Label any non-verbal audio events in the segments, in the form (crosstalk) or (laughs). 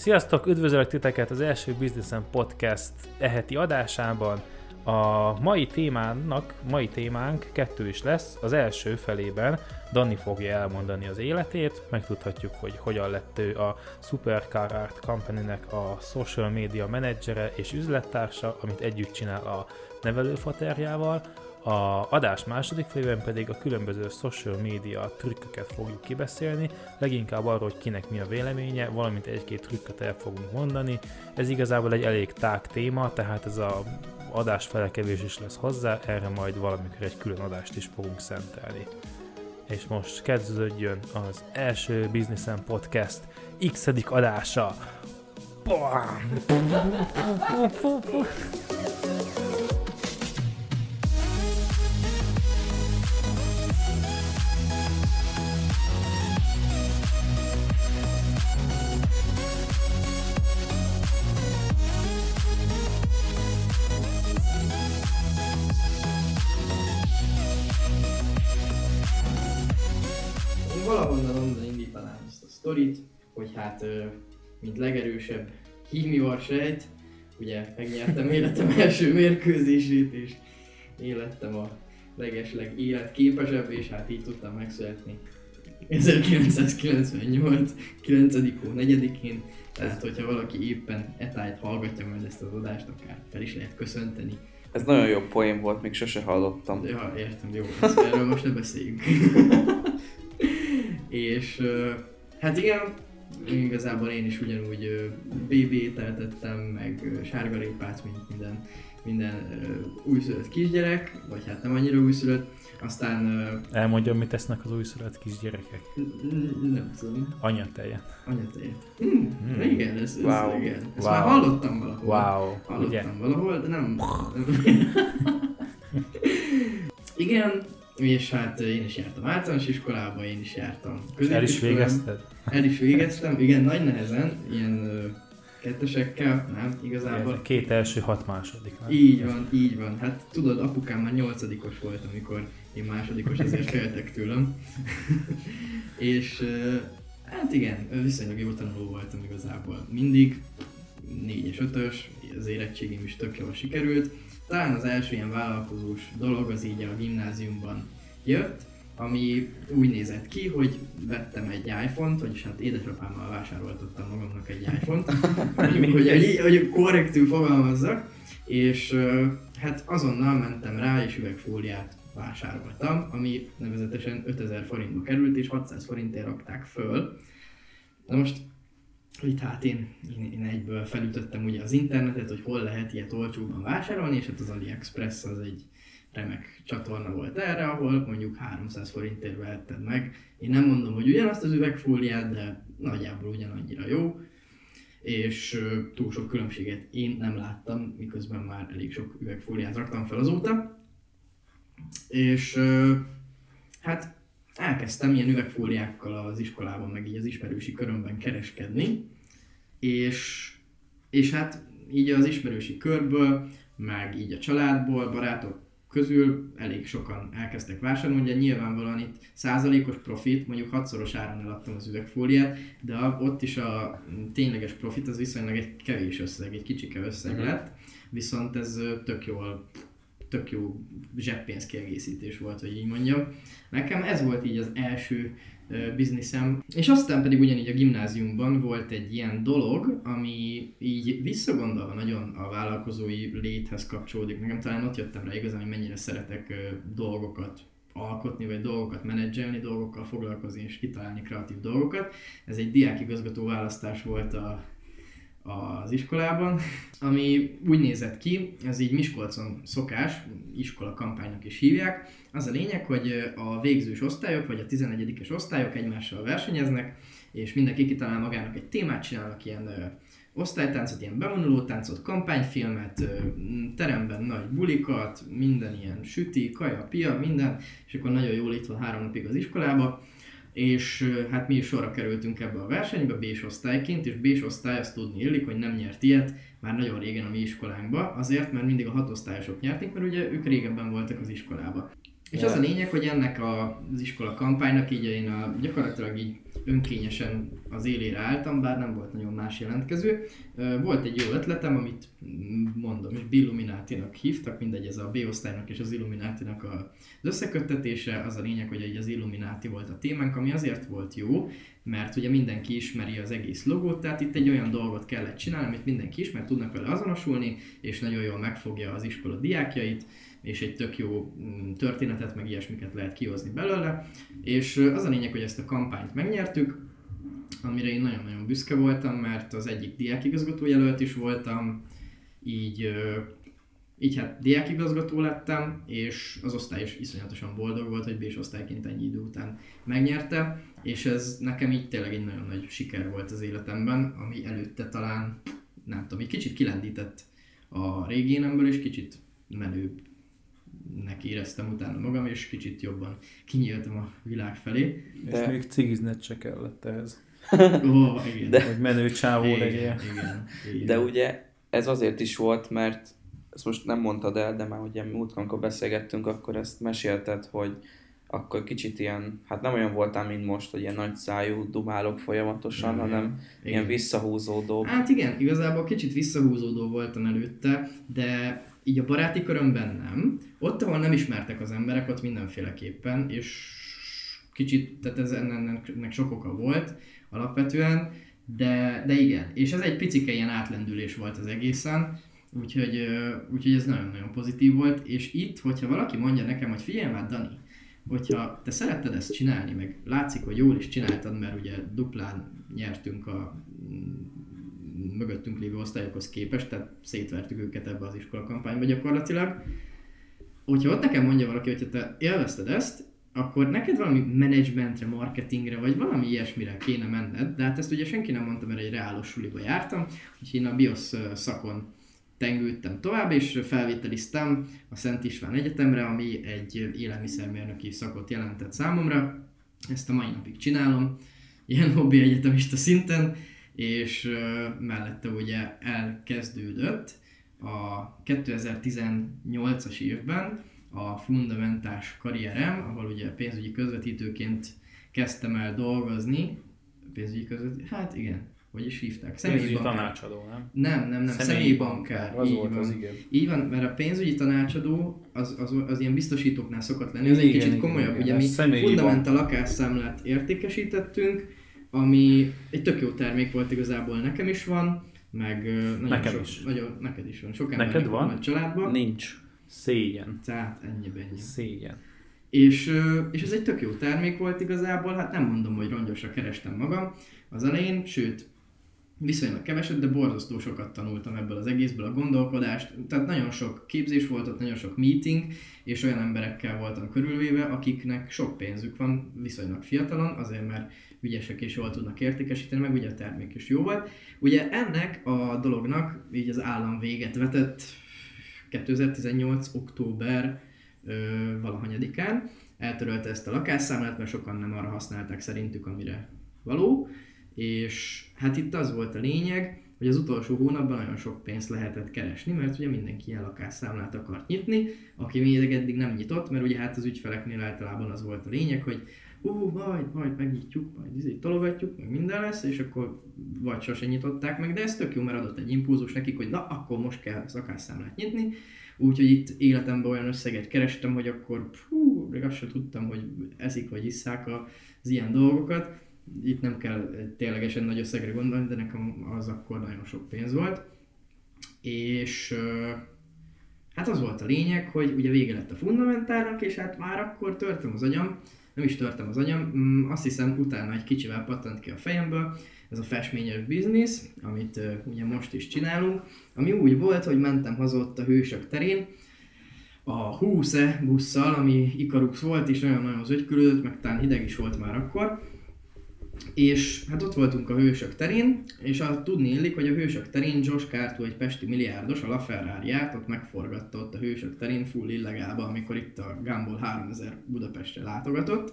Sziasztok, üdvözlök titeket az első Businessen Podcast eheti adásában. A mai témának, mai témánk kettő is lesz. Az első felében Dani fogja elmondani az életét, megtudhatjuk, hogy hogyan lett ő a Supercar Art Company-nek a social media menedzsere és üzlettársa, amit együtt csinál a nevelőfaterjával. A adás második felében pedig a különböző social media trükköket fogjuk kibeszélni, leginkább arról, hogy kinek mi a véleménye, valamint egy-két trükköt el fogunk mondani. Ez igazából egy elég tág téma, tehát ez a adás felekevés is lesz hozzá, erre majd valamikor egy külön adást is fogunk szentelni. És most kezdődjön az első Businessen Podcast x adása. Bam! Hát mint legerősebb hímivar sejt, ugye megnyertem életem (laughs) első mérkőzését, és élettem a legesleg életképesebb, és hát így tudtam megszületni 1998. 9. hó 4-én, tehát hogyha valaki éppen etájt hallgatja majd ezt az adást, akár fel is lehet köszönteni. Ez nagyon jó poén volt, még sose hallottam. Ja, értem, jó, ezt erről most ne beszéljünk. (laughs) és hát igen, igazából én is ugyanúgy ö, BB-t eltettem, meg sárgarépát, mint minden, minden újszülött kisgyerek, vagy hát nem annyira újszülött. Aztán Elmondjam, mit tesznek az újszülött kisgyerekek. nem tudom, Anyatejet. anyatejet. Hmm, Hmm. igen, ez, ez Wow. igen. Ezt Wow. már hallottam valahol. Wow, Hallottam ugye? valahol, de nem... (laughs) Igen, és hát én is jártam általános iskolába, én is jártam És el is végezted? El is végeztem, igen, nagy nehezen, ilyen kettesekkel, nem, igazából. Igen, Két első, hat második. Nem? Így van, így van. Hát tudod, apukám már nyolcadikos volt, amikor én másodikos, ezért féltek tőlem. (laughs) és hát igen, viszonylag jó tanuló voltam igazából. Mindig, négyes, ötös, az érettségim is tök jól sikerült. Talán az első ilyen vállalkozós dolog az így a gimnáziumban jött, ami úgy nézett ki, hogy vettem egy iPhone-t, vagyis hát édesapámmal vásároltattam magamnak egy iPhone-t, (laughs) hogy, hogy, hogy, korrektül fogalmazzak, és hát azonnal mentem rá, és üvegfóliát vásároltam, ami nevezetesen 5000 forintba került, és 600 forintért rakták föl. Na most itt hát én, én, én egyből felütöttem ugye az internetet, hogy hol lehet ilyet olcsóban vásárolni, és hát az AliExpress az egy remek csatorna volt erre, ahol mondjuk 300 forintért vehetted meg. Én nem mondom, hogy ugyanazt az üvegfóliát, de nagyjából ugyanannyira jó, és túl sok különbséget én nem láttam, miközben már elég sok üvegfóliát raktam fel azóta. És hát elkezdtem ilyen üvegfóliákkal az iskolában, meg így az ismerősi körömben kereskedni, és, és hát így az ismerősi körből, meg így a családból, barátok közül elég sokan elkezdtek vásárolni, ugye nyilvánvalóan itt százalékos profit, mondjuk hatszoros áron eladtam az üvegfóliát, de ott is a tényleges profit az viszonylag egy kevés összeg, egy kicsike összeg Mhm. lett, viszont ez tök jól tök jó zseppénz kiegészítés volt, hogy így mondjam. Nekem ez volt így az első bizniszem, és aztán pedig ugyanígy a gimnáziumban volt egy ilyen dolog, ami így visszagondolva nagyon a vállalkozói léthez kapcsolódik. Nekem talán ott jöttem rá igazán, hogy mennyire szeretek dolgokat alkotni, vagy dolgokat menedzselni, dolgokkal foglalkozni és kitalálni kreatív dolgokat. Ez egy diákigazgató választás volt a, az iskolában, ami úgy nézett ki, ez így Miskolcon szokás, iskola kampánynak is hívják. Az a lényeg, hogy a végzős osztályok, vagy a 11-es osztályok egymással versenyeznek, és mindenki kitalál magának egy témát, csinálnak ilyen ö, osztálytáncot, ilyen bevonuló táncot, kampányfilmet, teremben nagy bulikat, minden ilyen süti, kaja, pia, minden, és akkor nagyon jól itt van három napig az iskolába, és hát mi is sorra kerültünk ebbe a versenybe B-s osztályként, és B-s osztály azt tudni illik, hogy nem nyert ilyet már nagyon régen a mi iskolánkba, azért, mert mindig a hatosztályosok nyerték, mert ugye ők régebben voltak az iskolába. És az a lényeg, hogy ennek a, az iskola kampánynak így én a, gyakorlatilag így önkényesen az élére álltam, bár nem volt nagyon más jelentkező. Volt egy jó ötletem, amit mondom, és Billuminátinak hívtak, mindegy, ez a B-osztálynak és az Illuminátinak az összeköttetése. Az a lényeg, hogy egy az Illumináti volt a témánk, ami azért volt jó, mert ugye mindenki ismeri az egész logót, tehát itt egy olyan dolgot kellett csinálni, amit mindenki ismer, tudnak vele azonosulni, és nagyon jól megfogja az iskola diákjait és egy tök jó mm, történetet, meg ilyesmiket lehet kihozni belőle. És az a lényeg, hogy ezt a kampányt megnyertük, amire én nagyon-nagyon büszke voltam, mert az egyik diákigazgató jelölt is voltam, így, így hát diákigazgató lettem, és az osztály is iszonyatosan boldog volt, hogy B-s osztályként ennyi idő után megnyerte, és ez nekem így tényleg egy nagyon nagy siker volt az életemben, ami előtte talán, nem tudom, egy kicsit kilendített a régi énemből, és kicsit menőbb neki éreztem utána magam, és kicsit jobban kinyíltam a világ felé. De... És még cigizned se kellett ehhez. Ó, (laughs) igen. De... Hogy menő csávó igen, legyél. Igen, igen. De ugye ez azért is volt, mert ezt most nem mondtad el, de már ugye múltkor, amikor beszélgettünk, akkor ezt mesélted, hogy akkor kicsit ilyen, hát nem olyan voltál, mint most, hogy ilyen nagy szájú dumálok folyamatosan, Igen, hanem igen. ilyen visszahúzódó. Hát igen, igazából kicsit visszahúzódó voltam előtte, de így a baráti körömben nem. Ott, ahol nem ismertek az emberek, ott mindenféleképpen, és kicsit, tehát ez ennek, ennek sok oka volt alapvetően, de, de igen, és ez egy picike ilyen átlendülés volt az egészen, úgyhogy, úgyhogy ez nagyon-nagyon pozitív volt, és itt, hogyha valaki mondja nekem, hogy figyelj már Dani, hogyha te szeretted ezt csinálni, meg látszik, hogy jól is csináltad, mert ugye duplán nyertünk a mm, mögöttünk lévő osztályokhoz képest, tehát szétvertük őket ebbe az iskola kampányba gyakorlatilag. Hogyha ott nekem mondja valaki, hogy te élvezted ezt, akkor neked valami menedzsmentre, marketingre, vagy valami ilyesmire kéne menned, de hát ezt ugye senki nem mondta, mert egy reálos suliba jártam, úgyhogy én a BIOS szakon tengődtem tovább, és felvételiztem a Szent István Egyetemre, ami egy élelmiszermérnöki szakot jelentett számomra. Ezt a mai napig csinálom, ilyen (laughs) hobbi egyetemista szinten, és mellette ugye elkezdődött a 2018-as évben a fundamentás karrierem, ahol ugye pénzügyi közvetítőként kezdtem el dolgozni. Pénzügyi közvetítő? Hát igen, hogy is hívták? Pénzügyi Személybankár. tanácsadó, nem? Nem, nem, nem, személybankár. Az így volt van. az, igen. Így van, mert a pénzügyi tanácsadó az, az, az ilyen biztosítóknál szokott lenni, az egy kicsit igen, komolyabb, igen, ugye mi személyi fundamental lakásszámlát értékesítettünk, ami egy tök jó termék volt igazából, nekem is van, meg nagyon Nekem sok, is. Nagyon, neked is van, sok Neked embernek van? van a családban, Nincs. Szégyen. tehát ennyi ennyi. Szégyen. És, és ez egy tök jó termék volt igazából, hát nem mondom, hogy rongyosra kerestem magam az elején, sőt, viszonylag keveset, de borzasztó sokat tanultam ebből az egészből a gondolkodást. Tehát nagyon sok képzés volt ott, nagyon sok meeting, és olyan emberekkel voltam körülvéve, akiknek sok pénzük van viszonylag fiatalon, azért mert ügyesek és jól tudnak értékesíteni, meg ugye a termék is jó volt. Ugye ennek a dolognak így az állam véget vetett 2018. október valahanyadikán, eltörölte ezt a lakásszámlát, mert sokan nem arra használták szerintük, amire való, és hát itt az volt a lényeg, hogy az utolsó hónapban nagyon sok pénzt lehetett keresni, mert ugye mindenki ilyen lakásszámlát akart nyitni, aki még eddig nem nyitott, mert ugye hát az ügyfeleknél általában az volt a lényeg, hogy ú, majd, majd megnyitjuk, majd izé tologatjuk, meg minden lesz, és akkor vagy sose nyitották meg, de ez tök jó, mert adott egy impulzus nekik, hogy na, akkor most kell lakásszámlát nyitni, Úgyhogy itt életemben olyan összeget kerestem, hogy akkor hú, még azt sem tudtam, hogy eszik vagy isszák az ilyen dolgokat. Itt nem kell ténylegesen nagy összegre gondolni, de nekem az akkor nagyon sok pénz volt. És hát az volt a lényeg, hogy ugye vége lett a fundamentálnak, és hát már akkor törtem az agyam, nem is törtem az agyam, mm, azt hiszem utána egy kicsivel pattant ki a fejemből, ez a festményes biznisz, amit ugye most is csinálunk, ami úgy volt, hogy mentem haza ott a Hősök terén, a 20 busszal, ami Ikarux volt, és nagyon-nagyon zögykülődött, meg talán hideg is volt már akkor, és hát ott voltunk a Hősök terén, és azt tudni illik, hogy a Hősök terén Josh Carto, egy pesti milliárdos, a laferrari ott megforgatta ott a Hősök terén full illegálba, amikor itt a Gumball 3000 Budapestre látogatott.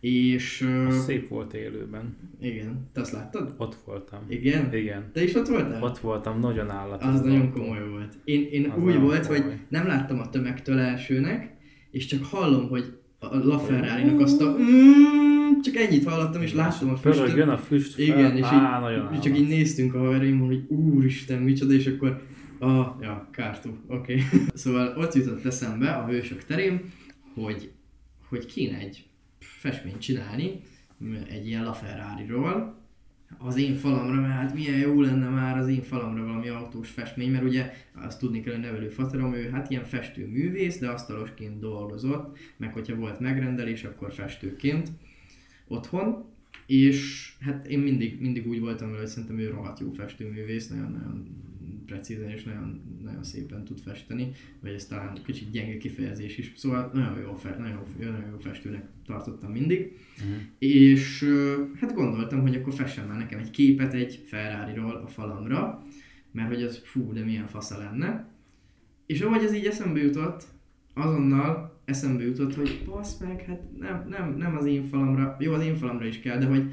És... Az szép volt élőben. igen, te azt láttad? Ott voltam. Igen? Igen. Te is ott voltál? Ott voltam, nagyon állat. Az nagyon autó. komoly volt. Én, én Az úgy volt, komoly. hogy nem láttam a tömegtől elsőnek, és csak hallom, hogy a LaFerrari-nak azt a mm, csak ennyit hallottam, és láttam a füstöt. Pörögjön a füst fel. Igen, és Á, így, nagyon és csak így néztünk a haverjaimmal, hogy úristen, micsoda, és akkor Ah, ja, kártó, oké. Okay. (laughs) szóval ott jutott eszembe a hősök terén, hogy, hogy kéne egy festményt csinálni, egy ilyen LaFerrari-ról, az én falamra, mert hát milyen jó lenne már az én falamra valami autós festmény, mert ugye azt tudni kell, hogy nevelő faterom, ő hát ilyen festőművész, de asztalosként dolgozott, meg hogyha volt megrendelés, akkor festőként otthon, és hát én mindig, mindig úgy voltam vele, hogy szerintem ő rohadt jó festőművész, nagyon-nagyon precízen és nagyon, nagyon szépen tud festeni, vagy ez talán kicsit gyenge kifejezés is, szóval nagyon jó, fe, nagyon nagyon jó festőnek tartottam mindig, uh-huh. és hát gondoltam, hogy akkor fessen már nekem egy képet egy Ferrari-ról a falamra, mert hogy az fú, de milyen fasza lenne. És ahogy ez így eszembe jutott, azonnal eszembe jutott, hogy basz meg, hát nem, nem, nem az én falamra, jó az én falamra is kell, de hogy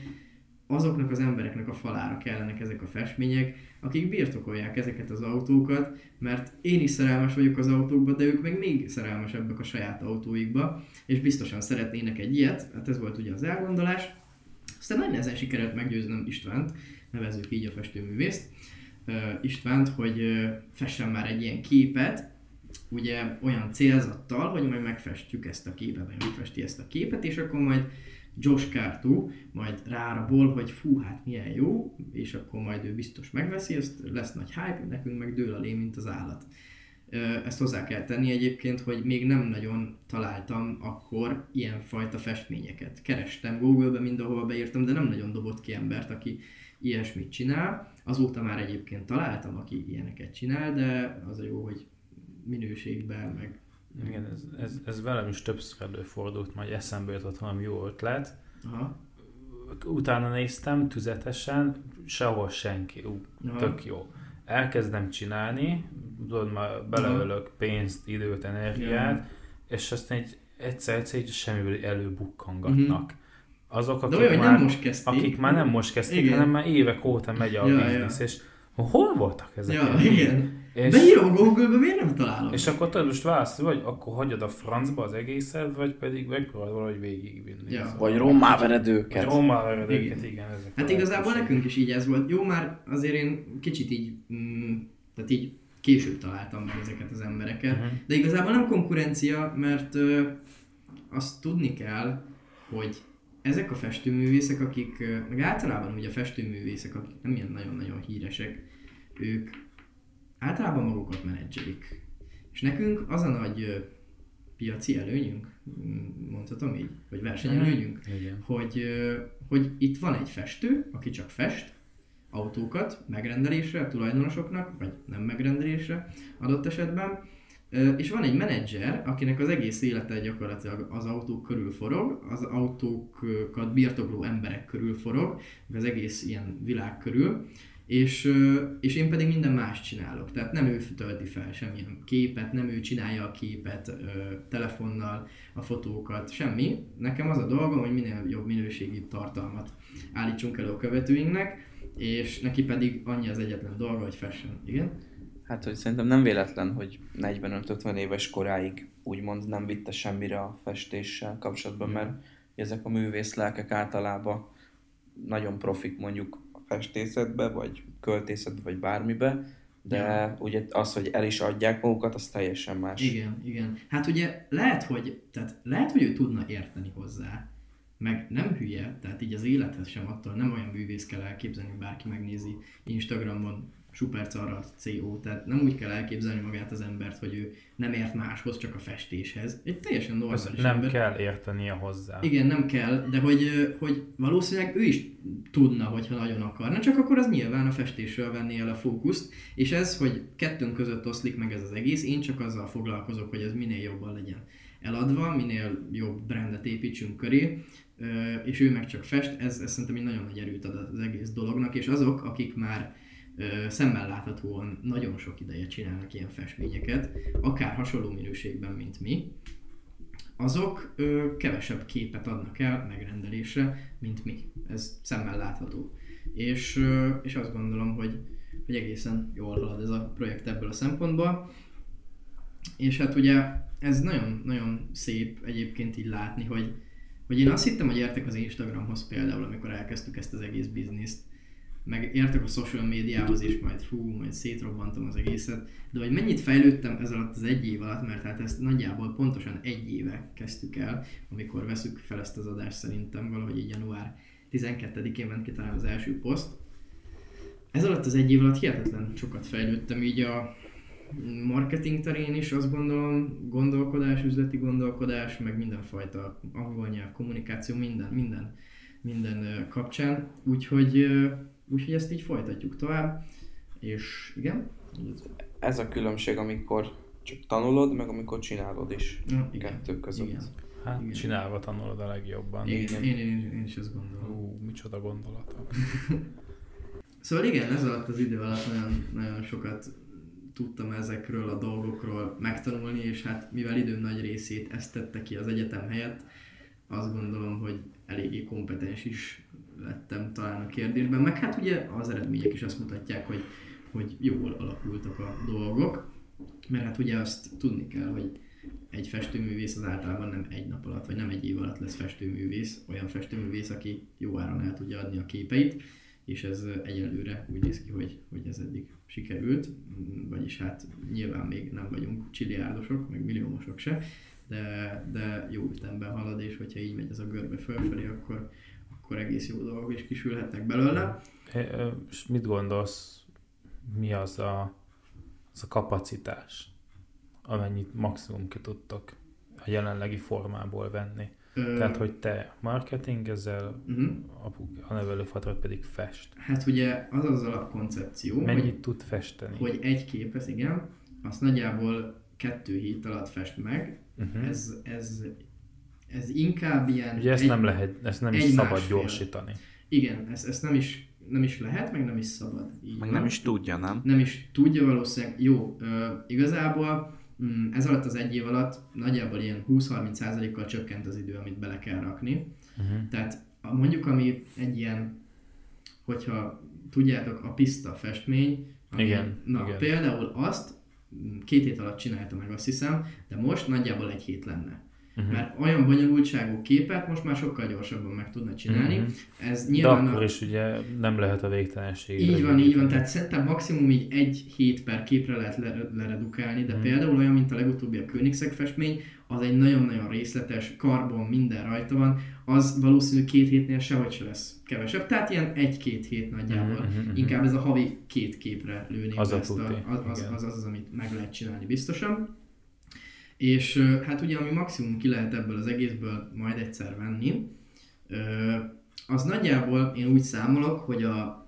azoknak az embereknek a falára kellenek ezek a festmények, akik birtokolják ezeket az autókat, mert én is szerelmes vagyok az autókba, de ők meg még szerelmesebbek a saját autóikba, és biztosan szeretnének egy ilyet, hát ez volt ugye az elgondolás. Aztán nagy nehezen sikerült meggyőznöm Istvánt, nevezzük így a festőművészt, Istvánt, hogy fessen már egy ilyen képet, ugye olyan célzattal, hogy majd megfestjük ezt a képet, vagy megfesti ezt a képet, és akkor majd Josh Cartu majd rárabol, hogy fú, hát milyen jó, és akkor majd ő biztos megveszi, ezt lesz nagy hype, nekünk meg dől a lé, mint az állat. Ezt hozzá kell tenni egyébként, hogy még nem nagyon találtam akkor ilyen fajta festményeket. Kerestem Google-be, mindenhol beírtam, de nem nagyon dobott ki embert, aki ilyesmit csinál. Azóta már egyébként találtam, aki ilyeneket csinál, de az a jó, hogy minőségben, meg igen, ez, ez, ez velem is többször előfordult, majd eszembe jutott valami jó ötlet. Aha. Utána néztem tüzetesen, sehol senki, ú, Aha. tök jó. Elkezdem csinálni, tudod, már beleölök pénzt, időt, energiát, ja. és aztán egy egyszer-egyszer így semmiből előbukkangatnak. Uh-huh. Azok, akik, olyan, már, nem most kezdték. akik már nem most kezdték, igen. hanem már évek óta megy a ja, biznisz, ja. és hol voltak ezek? Ja, igen. És, Beírom Google-be, miért nem találom? És akkor te most válasz, vagy akkor hagyod a francba az egészet, vagy pedig megpróbálod valahogy végigvinni. Ja. Vagy rommá vered őket. Rommá vered igen. őket, igen. Ezek hát igazából nekünk is így ez volt. Jó, már azért én kicsit így, mm, tehát így később találtam meg ezeket az embereket. Uh-huh. De igazából nem konkurencia, mert ö, azt tudni kell, hogy ezek a festőművészek, akik, meg általában ugye a festőművészek, akik nem ilyen nagyon-nagyon híresek, ők általában magukat menedzselik. És nekünk az a nagy piaci előnyünk, mondhatom így, vagy versenyelőnyünk, mm. hogy, hogy itt van egy festő, aki csak fest, autókat megrendelésre tulajdonosoknak, vagy nem megrendelésre adott esetben, és van egy menedzser, akinek az egész élete gyakorlatilag az autók körül forog, az autókat birtokló emberek körül forog, az egész ilyen világ körül, és, és én pedig minden más csinálok. Tehát nem ő tölti fel semmilyen képet, nem ő csinálja a képet telefonnal, a fotókat, semmi. Nekem az a dolgom, hogy minél jobb minőségi tartalmat állítsunk elő a követőinknek, és neki pedig annyi az egyetlen dolga, hogy fashion. Igen? Hát, hogy szerintem nem véletlen, hogy 45-50 éves koráig úgymond nem vitte semmire a festéssel kapcsolatban, mm. mert ezek a művész lelkek általában nagyon profik mondjuk festészetbe, vagy költészetbe, vagy bármibe, de ja. ugye az, hogy el is adják magukat, az teljesen más. Igen, igen. Hát ugye lehet, hogy, tehát lehet, hogy ő tudna érteni hozzá, meg nem hülye, tehát így az élethez sem attól nem olyan művész kell elképzelni, hogy bárki megnézi Instagramon supercarrat CO, tehát nem úgy kell elképzelni magát az embert, hogy ő nem ért máshoz, csak a festéshez. Egy teljesen normális Ezt nem ember. kell értenie hozzá. Igen, nem kell, de hogy, hogy valószínűleg ő is tudna, hogyha nagyon akarna, csak akkor az nyilván a festésről venné el a fókuszt, és ez, hogy kettőnk között oszlik meg ez az egész, én csak azzal foglalkozok, hogy ez minél jobban legyen eladva, minél jobb brandet építsünk köré, és ő meg csak fest, ez, ez szerintem egy nagyon nagy erőt ad az egész dolognak, és azok, akik már szemmel láthatóan nagyon sok ideje csinálnak ilyen festményeket, akár hasonló minőségben, mint mi, azok ö, kevesebb képet adnak el megrendelésre, mint mi. Ez szemmel látható. És, ö, és azt gondolom, hogy, hogy egészen jól halad ez a projekt ebből a szempontból. és hát ugye ez nagyon-nagyon szép egyébként így látni, hogy, hogy én azt hittem, hogy értek az Instagramhoz például, amikor elkezdtük ezt az egész bizniszt, meg értek a social médiához, és majd fú, majd szétrobbantom az egészet, de hogy mennyit fejlődtem ez alatt az egy év alatt, mert hát ezt nagyjából pontosan egy éve kezdtük el, amikor veszük fel ezt az adást szerintem, valahogy így január 12-én ment ki talán az első poszt. Ez alatt az egy év alatt hihetetlen sokat fejlődtem így a marketing terén is, azt gondolom, gondolkodás, üzleti gondolkodás, meg mindenfajta angol nyelv, kommunikáció, minden, minden, minden kapcsán. Úgyhogy Úgyhogy ezt így folytatjuk tovább, és igen. Ez a különbség, amikor csak tanulod, meg amikor csinálod is. Ja, igen. Kettő között. Igen. Hát Igen. csinálva tanulod a legjobban. Igen, én, én, én is ezt gondolom. Ú, micsoda gondolata. (laughs) Szóval igen, ez alatt az idő alatt nagyon, nagyon sokat tudtam ezekről a dolgokról megtanulni, és hát mivel időm nagy részét ezt tette ki az egyetem helyett, azt gondolom, hogy eléggé kompetens is lettem talán a kérdésben, meg hát ugye az eredmények is azt mutatják, hogy, hogy jól alakultak a dolgok, mert hát ugye azt tudni kell, hogy egy festőművész az általában nem egy nap alatt, vagy nem egy év alatt lesz festőművész, olyan festőművész, aki jó áron el tudja adni a képeit, és ez egyelőre úgy néz ki, hogy, hogy ez eddig sikerült, vagyis hát nyilván még nem vagyunk csilliárdosok, meg milliómosok se, de, de jó ütemben halad, és hogyha így megy ez a görbe fölfelé, akkor, akkor egész jó dolgok is kisülhetnek belőle. És mit gondolsz, mi az a, az a kapacitás, amennyit maximum ki tudtok a jelenlegi formából venni? Ö, Tehát, hogy te marketingezel, uh-huh. a, a pedig fest. Hát ugye az az alapkoncepció, Mennyit hogy, tud festeni? hogy egy képet, igen, azt nagyjából kettő hét alatt fest meg. Uh-huh. Ez, ez, ez inkább ilyen... Ugye ezt egy- nem lehet, ezt nem is szabad másfél. gyorsítani. Igen, ezt, ezt nem, is, nem is lehet, meg nem is szabad. Így Meg van. nem is tudja, nem? nem is tudja valószínűleg. Jó, ö, igazából mm, ez alatt az egy év alatt nagyjából ilyen 20-30%-kal csökkent az idő, amit bele kell rakni. Uh-huh. Tehát mondjuk, ami egy ilyen, hogyha tudjátok, a piszta festmény, ami, Igen, na igen. például azt mm, két hét alatt csinálta meg azt hiszem, de most nagyjából egy hét lenne. Uh-huh. Mert olyan bonyolultságú képet most már sokkal gyorsabban meg tudna csinálni. Mhm. Ez De nyilván akkor a... is ugye nem lehet a végtelenség. Így van, így van, tehát szerintem maximum így egy hét per képre lehet le- leredukálni, de Mhm. például olyan, mint a legutóbbi a Koenigsegg festmény, az egy nagyon-nagyon részletes, karbon, minden rajta van, az valószínű két hétnél sehogy se lesz kevesebb, tehát ilyen egy-két hét nagyjából. Mhm. Inkább ez a havi két képre lőnék Az a a, az, az, az, az, az, amit meg lehet csinálni biztosan. És hát ugye, ami maximum ki lehet ebből az egészből majd egyszer venni, az nagyjából én úgy számolok, hogy a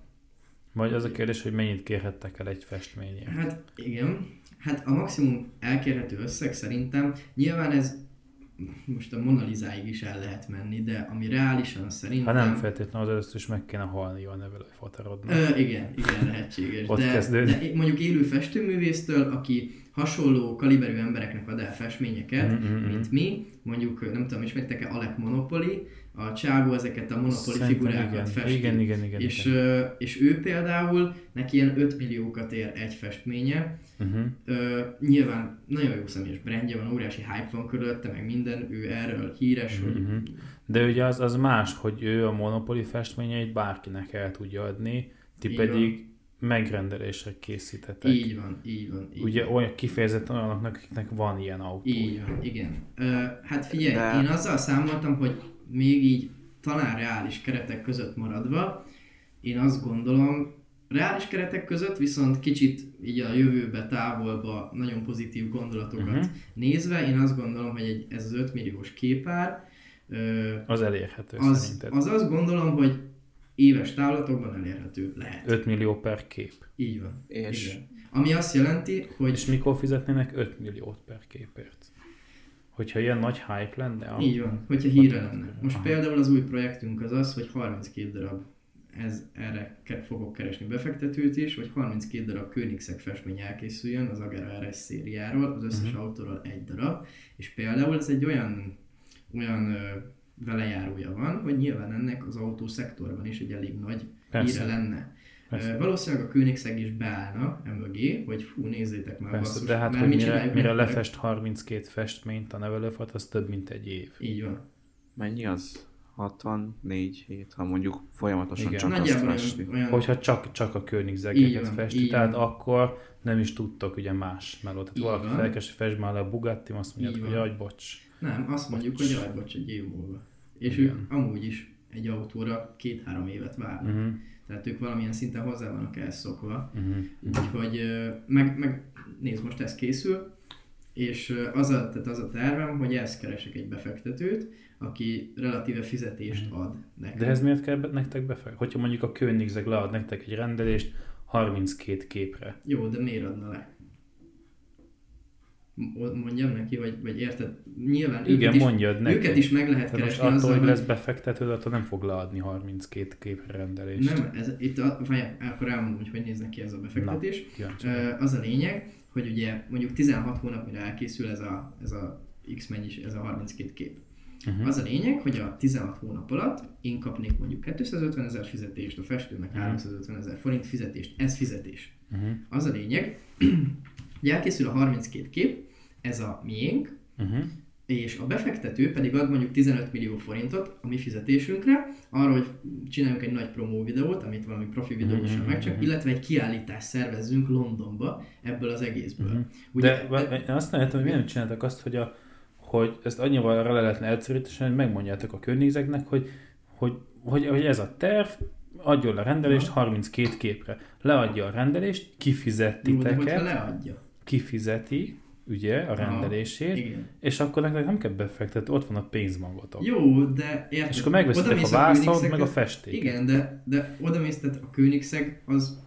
Vagy az a kérdés, hogy mennyit kérhettek el egy festményért. Hát igen, hát a maximum elkérhető összeg szerintem, nyilván ez most a Mona Lisáig is el lehet menni, de ami reálisan Ha szerintem... nem feltétlenül az először is meg kéne halni a nevelőfotarodnak. Ö, igen, igen, lehetséges. Ott de, kezdődik. de mondjuk élő festőművésztől, aki hasonló kaliberű embereknek ad el festményeket, Mm, mm, mm. mint mi, mondjuk nem tudom, ismertek-e Alec Monopoly, a csávó ezeket a Szerintem figurákat igen, festi. igen, igen, igen, és, igen. és ő például, neki ilyen 5 milliókat ér egy festménye, Uh-huh. Ö, nyilván nagyon jó személyes brandje van, óriási hype van körülötte, meg minden, ő erről híres, hogy Mhm. De ugye az, az más, hogy ő a Monopoly festményeit bárkinek el tudja adni, ti Így pedig megrendelésre készítetek. így van, így van. Így Ugye van. olyan kifejezetten olyanoknak, akiknek van ilyen autó. Így van, igen. Ö, hát figyelj, De- én azzal számoltam, hogy még így talán reális keretek között maradva, én azt gondolom, reális keretek között, viszont kicsit így a jövőbe, távolba nagyon pozitív gondolatokat Mhm. nézve, én azt gondolom, hogy egy, ez az 5 milliós képár, ö, Az elérhető az, szerinted. az azt gondolom, hogy éves távlatokban elérhető lehet. 5 millió per kép. Így van. És Igen. Ami azt jelenti, hogy És mikor fizetnének 5 milliót per képért? Hogyha ilyen nagy hype lenne, a... így van, hogyha híre lenne. Most Aha. például az új projektünk az az, hogy 32 darab ez, erre ke- fogok keresni befektetőt is, hogy 32 darab Koenigsegg festmény elkészüljön az Agera RS szériáról, az összes Mhm. autóról egy darab, és például ez egy olyan, olyan ö, velejárója van, hogy nyilván ennek az autószektorban is egy elég nagy Persze. híre lenne. Persze. Valószínűleg a Königszeg is beállna emögé, hogy fú, nézzétek már Persze, basszus, de hát, mert hogy mi mire, mire lefest 32 festményt a nevelőfat, az több, mint egy év. Így van. Mennyi az? 64 hét, ha mondjuk folyamatosan Igen. csak azt Nagyjából festi. olyan, olyan Hogyha csak, csak a környékzegeket festi, így tehát van. akkor nem is tudtok ugye más melót. Tehát Így valaki felkes, fest már le a Bugatti, azt mondják, Így hogy jaj, bocs. Nem, azt mondjuk, Bocs. hogy jaj, bocs, egy év múlva. És Igen. ők amúgy is egy autóra két-három évet várnak. Uh-huh, Tehát ők valamilyen szinten hozzá vannak ehhez szokva. uh-huh. Úgyhogy ö, meg, meg nézd, most ez készül, és az a, tehát az a tervem, hogy ezt keresek egy befektetőt, aki relatíve fizetést ad nekem. De ez miért kell nektek befektetni? Hogyha mondjuk a Königzeg lead nektek egy rendelést 32 képre. Jó, de miért adna le? Mondjam neki, vagy, vagy érted? Nyilván Igen, őket is, mondjad neki. őket is meg lehet most keresni attól, azzal, hogy lesz befektetőd, attól nem fog leadni 32 képre rendelést. Nem, ez, itt a, vagy, akkor elmondom, hogy hogy néz ki ez a befektetés. Vagyok. az a lényeg, hogy ugye mondjuk 16 hónap, mire elkészül ez a, ez a X mennyis, ez a 32 kép. Uh-huh. Az a lényeg, hogy a 16 hónap alatt én kapnék mondjuk 250 ezer fizetést, a festőnek Mhm. 350 ezer forint fizetést. Ez fizetés. Uh-huh. Az a lényeg, hogy elkészül a 32 kép, ez a miénk, Uh-huh. és a befektető pedig ad mondjuk 15 millió forintot a mi fizetésünkre, arra, hogy csináljunk egy nagy promó videót, amit valami profi videósan Mhm, megcsak, mhm. illetve egy kiállítást szervezzünk Londonba ebből az egészből. Mhm. Ugye, De va- én azt nem értem, hogy miért nem csináltak azt, hogy, a, hogy ezt annyira le lehetne egyszerűsíteni, hogy megmondjátok a környézeknek, hogy, hogy, hogy, hogy ez a terv, adjon le rendelést 32 képre. Leadja a rendelést, kifizet jó, de leadja. Kifizeti, ugye, a rendelését, Igen. és akkor nektek nem kell befektetni, ott van a pénzmagotok. Jó, de érted? És akkor megveszitek a vászont, meg a festéket. Igen, de, de odamész, tehát a Königszeg az...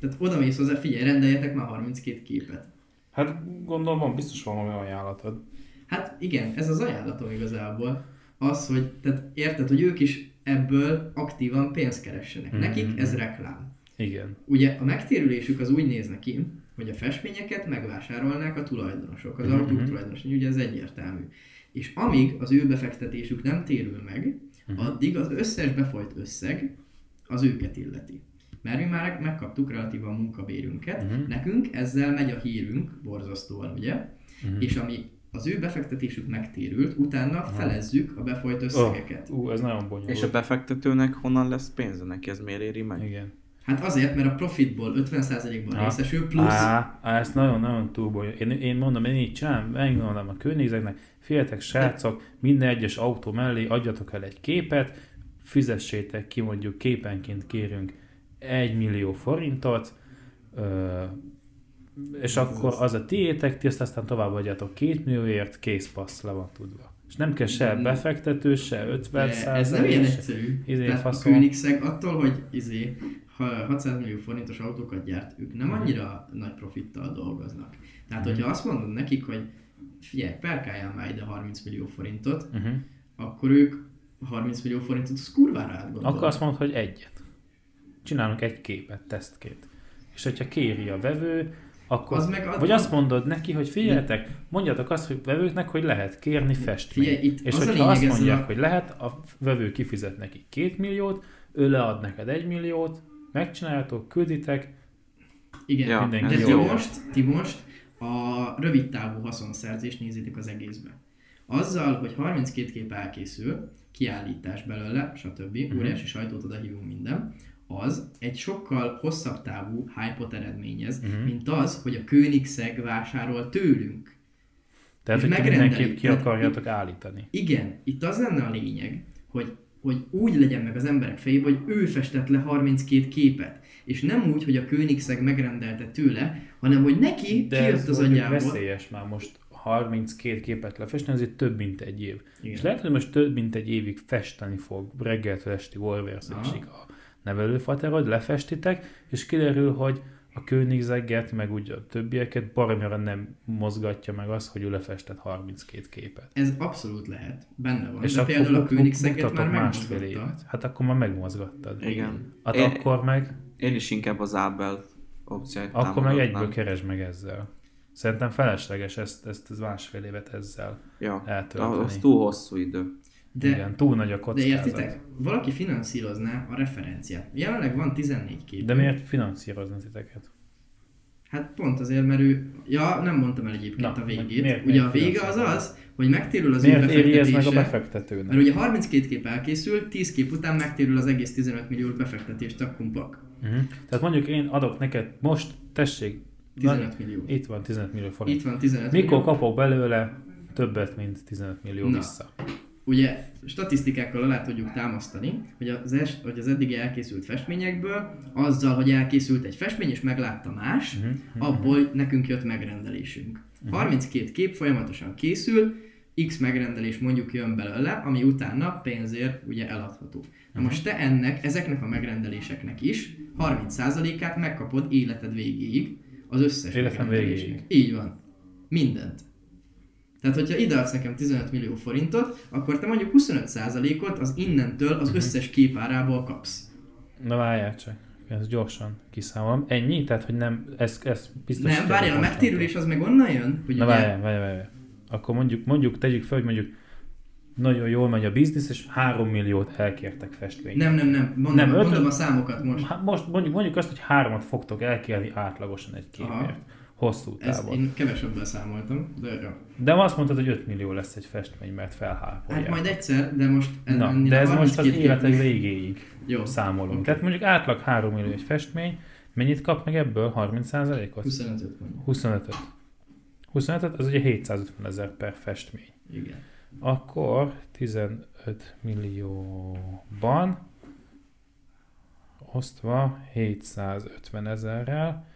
Tehát odamész hozzá, figyelj, rendeljetek már 32 képet. Hát gondolom, van, biztos van valami ajánlatod. Hát igen, ez az ajánlatom igazából. Az, hogy, tehát érted, hogy ők is ebből aktívan pénzt keressenek. Mhm. Nekik ez reklám. Igen. Ugye a megtérülésük az úgy néz neki, hogy a festményeket megvásárolnák a tulajdonosok, az Mhm, autók mhm. tulajdonosok, ugye ez egyértelmű. És amíg az ő befektetésük nem térül meg, Mhm. addig az összes befolyt összeg az őket illeti. Mert mi már megkaptuk relatívan a munkabérünket, Mhm. nekünk ezzel megy a hírünk, borzasztóan, ugye? Mhm. És ami az ő befektetésük megtérült, utána felezzük a befolyt összegeket. Ú, ez nagyon bonyolult. És a befektetőnek honnan lesz pénze neki, ez miért éri meg? Igen. Hát azért, mert a profitból 50%-ban Ah. részesül, plusz Á, á, ezt nagyon-nagyon túl bonyolult. Én, én mondom, én így csinálom, megmondom a környékeknek, figyeljetek srácok, minden egyes autó mellé adjatok el egy képet, fizessétek ki, mondjuk képenként kérünk 1 millió forintot, ö, és akkor az a tiétek, ti azt aztán tovább adjátok 2 millióért, kész passz le van tudva. És nem kell se Mm. befektető, se 50 De ez nem ilyen egyszerű. izé, Tehát a faszom. Königszeg attól, hogy izé, ha 600 millió forintos autókat gyárt, ők nem annyira nagy profittal dolgoznak. Tehát, Mhm. hogyha azt mondod nekik, hogy figyelj, perkáljál már ide 30 millió forintot, Uh-huh. akkor ők 30 millió forintot az kurvára átgondolnak. Akkor azt mondod, hogy egyet. Csinálunk egy képet, tesztkét. És hogyha kéri a vevő, akkor... Az meg ad- vagy azt mondod neki, hogy figyeljetek, mondjatok azt, hogy vevőknek, hogy lehet kérni festményt. Figyelj, itt és az hogyha azt mondják, a- hogy lehet, a vevő kifizet neki két milliót, ő lead neked egy milliót, megcsináljátok, külditek, Igen, Ja, mindenki de ez ti jó. most, ti most a rövid távú haszonszerzést nézitek az egészbe. Azzal, hogy 32 kép elkészül, kiállítás belőle, stb. Mhm. óriási sajtót oda hívunk minden, az egy sokkal hosszabb távú hype-ot eredményez, Mhm. mint az, hogy a Königszeg vásárol tőlünk. tehát hogy mindenképp ki Tehát akarjátok állítani. Igen, itt az lenne a lényeg, hogy, hogy úgy legyen meg az emberek fejében, hogy ő festett le 32 képet. És nem úgy, hogy a Königszeg megrendelte tőle, hanem hogy neki De kijött ez az agyából. veszélyes már most 32 képet lefesteni, itt több mint egy év. Igen. És lehet, hogy most több mint egy évig festeni fog reggeltől esti Wolversig a nevelőfaterod, lefestitek, és kiderül, hogy a Königseget, meg úgy a többieket baromira nem mozgatja meg az, hogy ő lefestett 32 képet. Ez abszolút lehet, benne van. és De akkor például a mutatok már másfél évet. Hát akkor már megmozgattad. Igen. Hát Én- akkor meg, Én is inkább az Ábel opciót akkor meg egyből keresd meg ezzel. Szerintem felesleges ezt, ezt az másfél évet ezzel Ja, eltölteni. az túl hosszú idő. De, Igen, túl nagy a de kockázat. értitek? Valaki finanszírozná a referenciát. Jelenleg van 14 kép. De miért finanszírozna titeket? Hát pont azért, mert ő... Ja, nem mondtam el egyébként Na, a végét. miért- ugye miért a vége az az, hogy megtérül az ő Miért éri ez meg a befektetése. befektetőnek? Mert ugye 32 kép elkészül, 10 kép után megtérül az egész 15 millió befektetést a kumpak. Uh-huh. Tehát mondjuk én adok neked most, tessék, 15 millió. itt van 15 millió forint. Itt van 15 Mikor millió. kapok belőle többet, mint 15 millió Na. vissza? Ugye statisztikákkal alá tudjuk támasztani, hogy az, es, hogy az eddigi elkészült festményekből, azzal, hogy elkészült egy festmény és meglátta más, Uh-huh. abból nekünk jött megrendelésünk. 32 kép folyamatosan készül, X megrendelés mondjuk jön belőle, ami utána pénzért ugye eladható. Na most te ennek, ezeknek a megrendeléseknek is 30%-át megkapod életed végéig az összes Életem megrendelésnek. Így van. Mindent. Tehát, hogyha ideadsz nekem 15 millió forintot, akkor te mondjuk 25%-ot az innentől az összes képárából kapsz. Na várjál csak, ezt gyorsan kiszámolom. Ennyi? Tehát, hogy nem, ez, ez biztos... Nem, várjál, a megtérülés az meg onnan jön, hogy Na várjál, várjál, várjál. Akkor mondjuk, mondjuk, tegyük fel, hogy mondjuk nagyon jól megy a biznisz, és 3 milliót elkértek festményt. Nem, nem, nem, mondom, Nem, mondom a számokat most. Most mondjuk, mondjuk azt, hogy hármat fogtok elkérni átlagosan egy képért. Aha. Hosszú távon. én kevesebből számoltam, de jó. De azt mondtad, hogy 5 millió lesz egy festmény, mert felhápolják. Hát majd egyszer, de most Na, de ez most az 32 életek kép- végéig Jó, számolunk. Oké. Tehát mondjuk átlag 3 millió egy festmény, mennyit kap meg ebből? 30%-ot? 25 mondjuk. 25-öt. 25-öt, az ugye 750 ezer per festmény. Igen. Akkor 15 millióban osztva 750 ezerrel,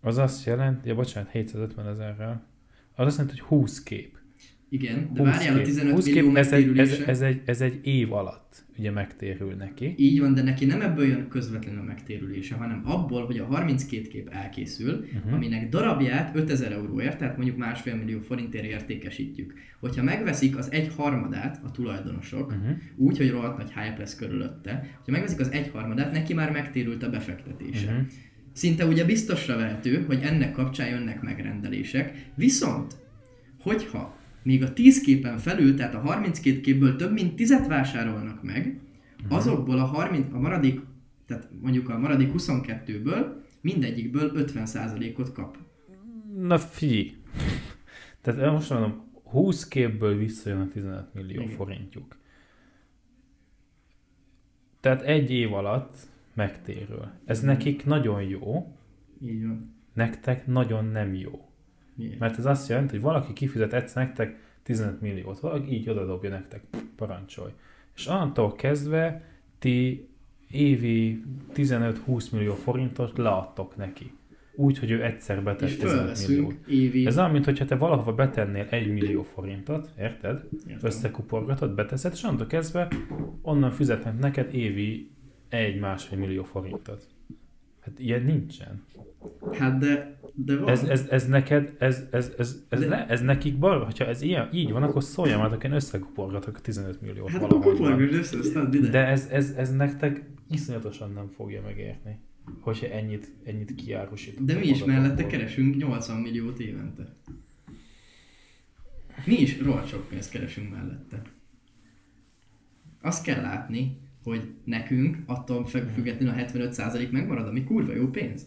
az azt jelenti, ja bocsánat, 750 ezerrel, az azt jelenti, hogy 20 kép. Igen, de 20 várjál a kép. 15 20 millió kép, ez egy, ez, ez, egy, ez egy év alatt ugye megtérül neki. Így van, de neki nem ebből jön közvetlenül a megtérülése, hanem abból, hogy a 32 kép elkészül, uh-huh. aminek darabját 5000 euróért, tehát mondjuk másfél millió forintért értékesítjük. Hogyha megveszik az egy harmadát a tulajdonosok, Uh-huh. úgy, hogy rohadt nagy hype lesz körülötte, hogyha megveszik az egy harmadát, neki már megtérült a befektetése. Uh-huh. Szinte ugye biztosra vehető, hogy ennek kapcsán jönnek megrendelések, viszont, hogyha még a 10 képen felül, tehát a 32 képből több mint 10 vásárolnak meg, azokból a, 30, a maradék, tehát mondjuk a maradék 22-ből mindegyikből 50%-ot kap. Na figyelj. (laughs) Tehát most mondom, 20 képből visszajön a 15 millió Igen. forintjuk. Tehát egy év alatt megtérül. Ez nekik nagyon jó, Így van. nektek nagyon nem jó. Miért? Mert ez azt jelenti, hogy valaki kifizet egyszer nektek 15 milliót, valaki így odadobja nektek, parancsolj. És annantól kezdve ti évi 15-20 millió forintot leadtok neki. Úgy, hogy ő egyszer betett És 15 milliót. évi... Ez olyan, mintha te valahova betennél 1 millió forintot, érted? Értem. Összekuporgatod, beteszed, és annantól kezdve onnan fizetnek neked évi 1-másfél millió forintot. Hát ilyen nincsen. Hát de, de van. Ez, ez, ez neked, ez, ez, ez, ez, De- le, ez nekik baj, hogyha ez ilyen, így van, akkor szóljam, mert én összekuporgatok a 15 milliót hát valahogy. össze, aztán ide. De ez, ez, ez nektek iszonyatosan nem fogja megérni, hogyha ennyit, ennyit kiárusítotok. De mi is mellette keresünk 80 milliót évente. Mi is rohadt sok pénzt keresünk mellette. Azt kell látni, hogy nekünk attól függ- függetlenül a 75% megmarad, ami kurva jó pénz.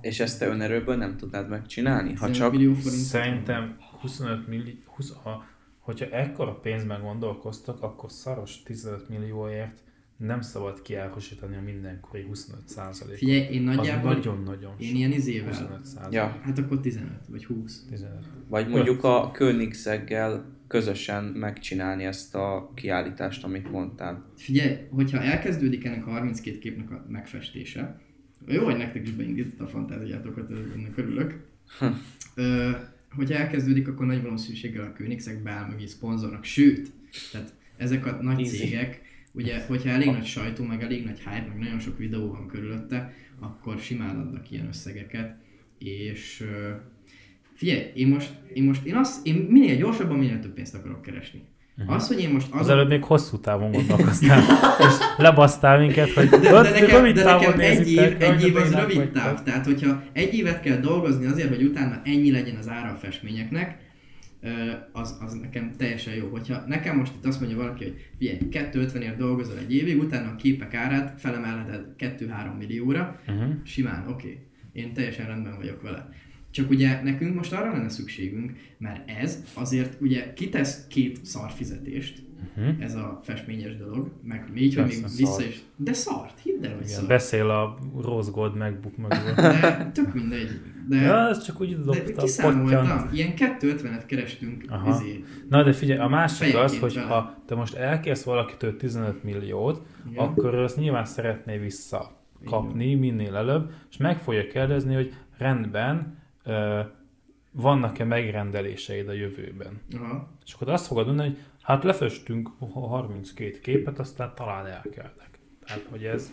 És ezt te önerőből nem tudnád megcsinálni? Ha 15 csak. Szerintem 25 millió, 20, ha, hogyha ekkora pénzben gondolkoztok, akkor szaros 15 millióért nem szabad kiárusítani a mindenkori 25 százalékot. Figyelj, én nagyjából nagyon-nagyon én ilyen izével. 25 százalék. Ja. Hát akkor 15 vagy 20. 15. Vagy mondjuk a Königszeggel közösen megcsinálni ezt a kiállítást, amit mondtál. Figyelj, hogyha elkezdődik ennek a 32 képnek a megfestése, jó, hogy nektek is beindított a fantáziátokat, ennek örülök. Ö, hogyha elkezdődik, akkor nagy valószínűséggel a Koenigsegg beáll mögé szponzornak, sőt, tehát ezek a nagy Easy. cégek, ugye, hogyha elég nagy sajtó, meg elég nagy hype, meg nagyon sok videó van körülötte, akkor simán adnak ilyen összegeket, és figyelj, én most, én most, én azt, én minél gyorsabban, minél több pénzt akarok keresni. Az, hogy én most Az előbb még hosszú távon gondolkoztál, és lebasztál minket, hogy de, de, nekem, rövid de nekem egy év, egy év az rövid vagytok. táv. Tehát, hogyha egy évet kell dolgozni azért, hogy utána ennyi legyen az ára a festményeknek, az, az nekem teljesen jó. Hogyha nekem most itt azt mondja valaki, hogy figyelj, 250 ért dolgozol egy évig, utána a képek árát felemelheted 2-3 millióra, Uh-huh. simán, oké. Okay. Én teljesen rendben vagyok vele. Csak ugye nekünk most arra lenne szükségünk, mert ez azért ugye kitesz két szarfizetést, Uh-huh. ez a festményes dolog, meg így, hogy még vissza szar. is. De szart, hidd el, hogy Igen, szart. beszél a Rose Gold MacBook mögül. De tök mindegy. De, Ja, ez csak úgy dobta kiszámoltam, ilyen 250-et kerestünk Aha. izé. Na de figyelj, a másik az, hogy vele. ha te most elkérsz valakitől 15 milliót, Igen. akkor azt nyilván szeretné visszakapni minél előbb, és meg fogja kérdezni, hogy rendben, vannak-e megrendeléseid a jövőben. Aha. És akkor azt fogod mondani, hogy hát lefestünk 32 képet, aztán talán elkelnek. Tehát, hogy ez,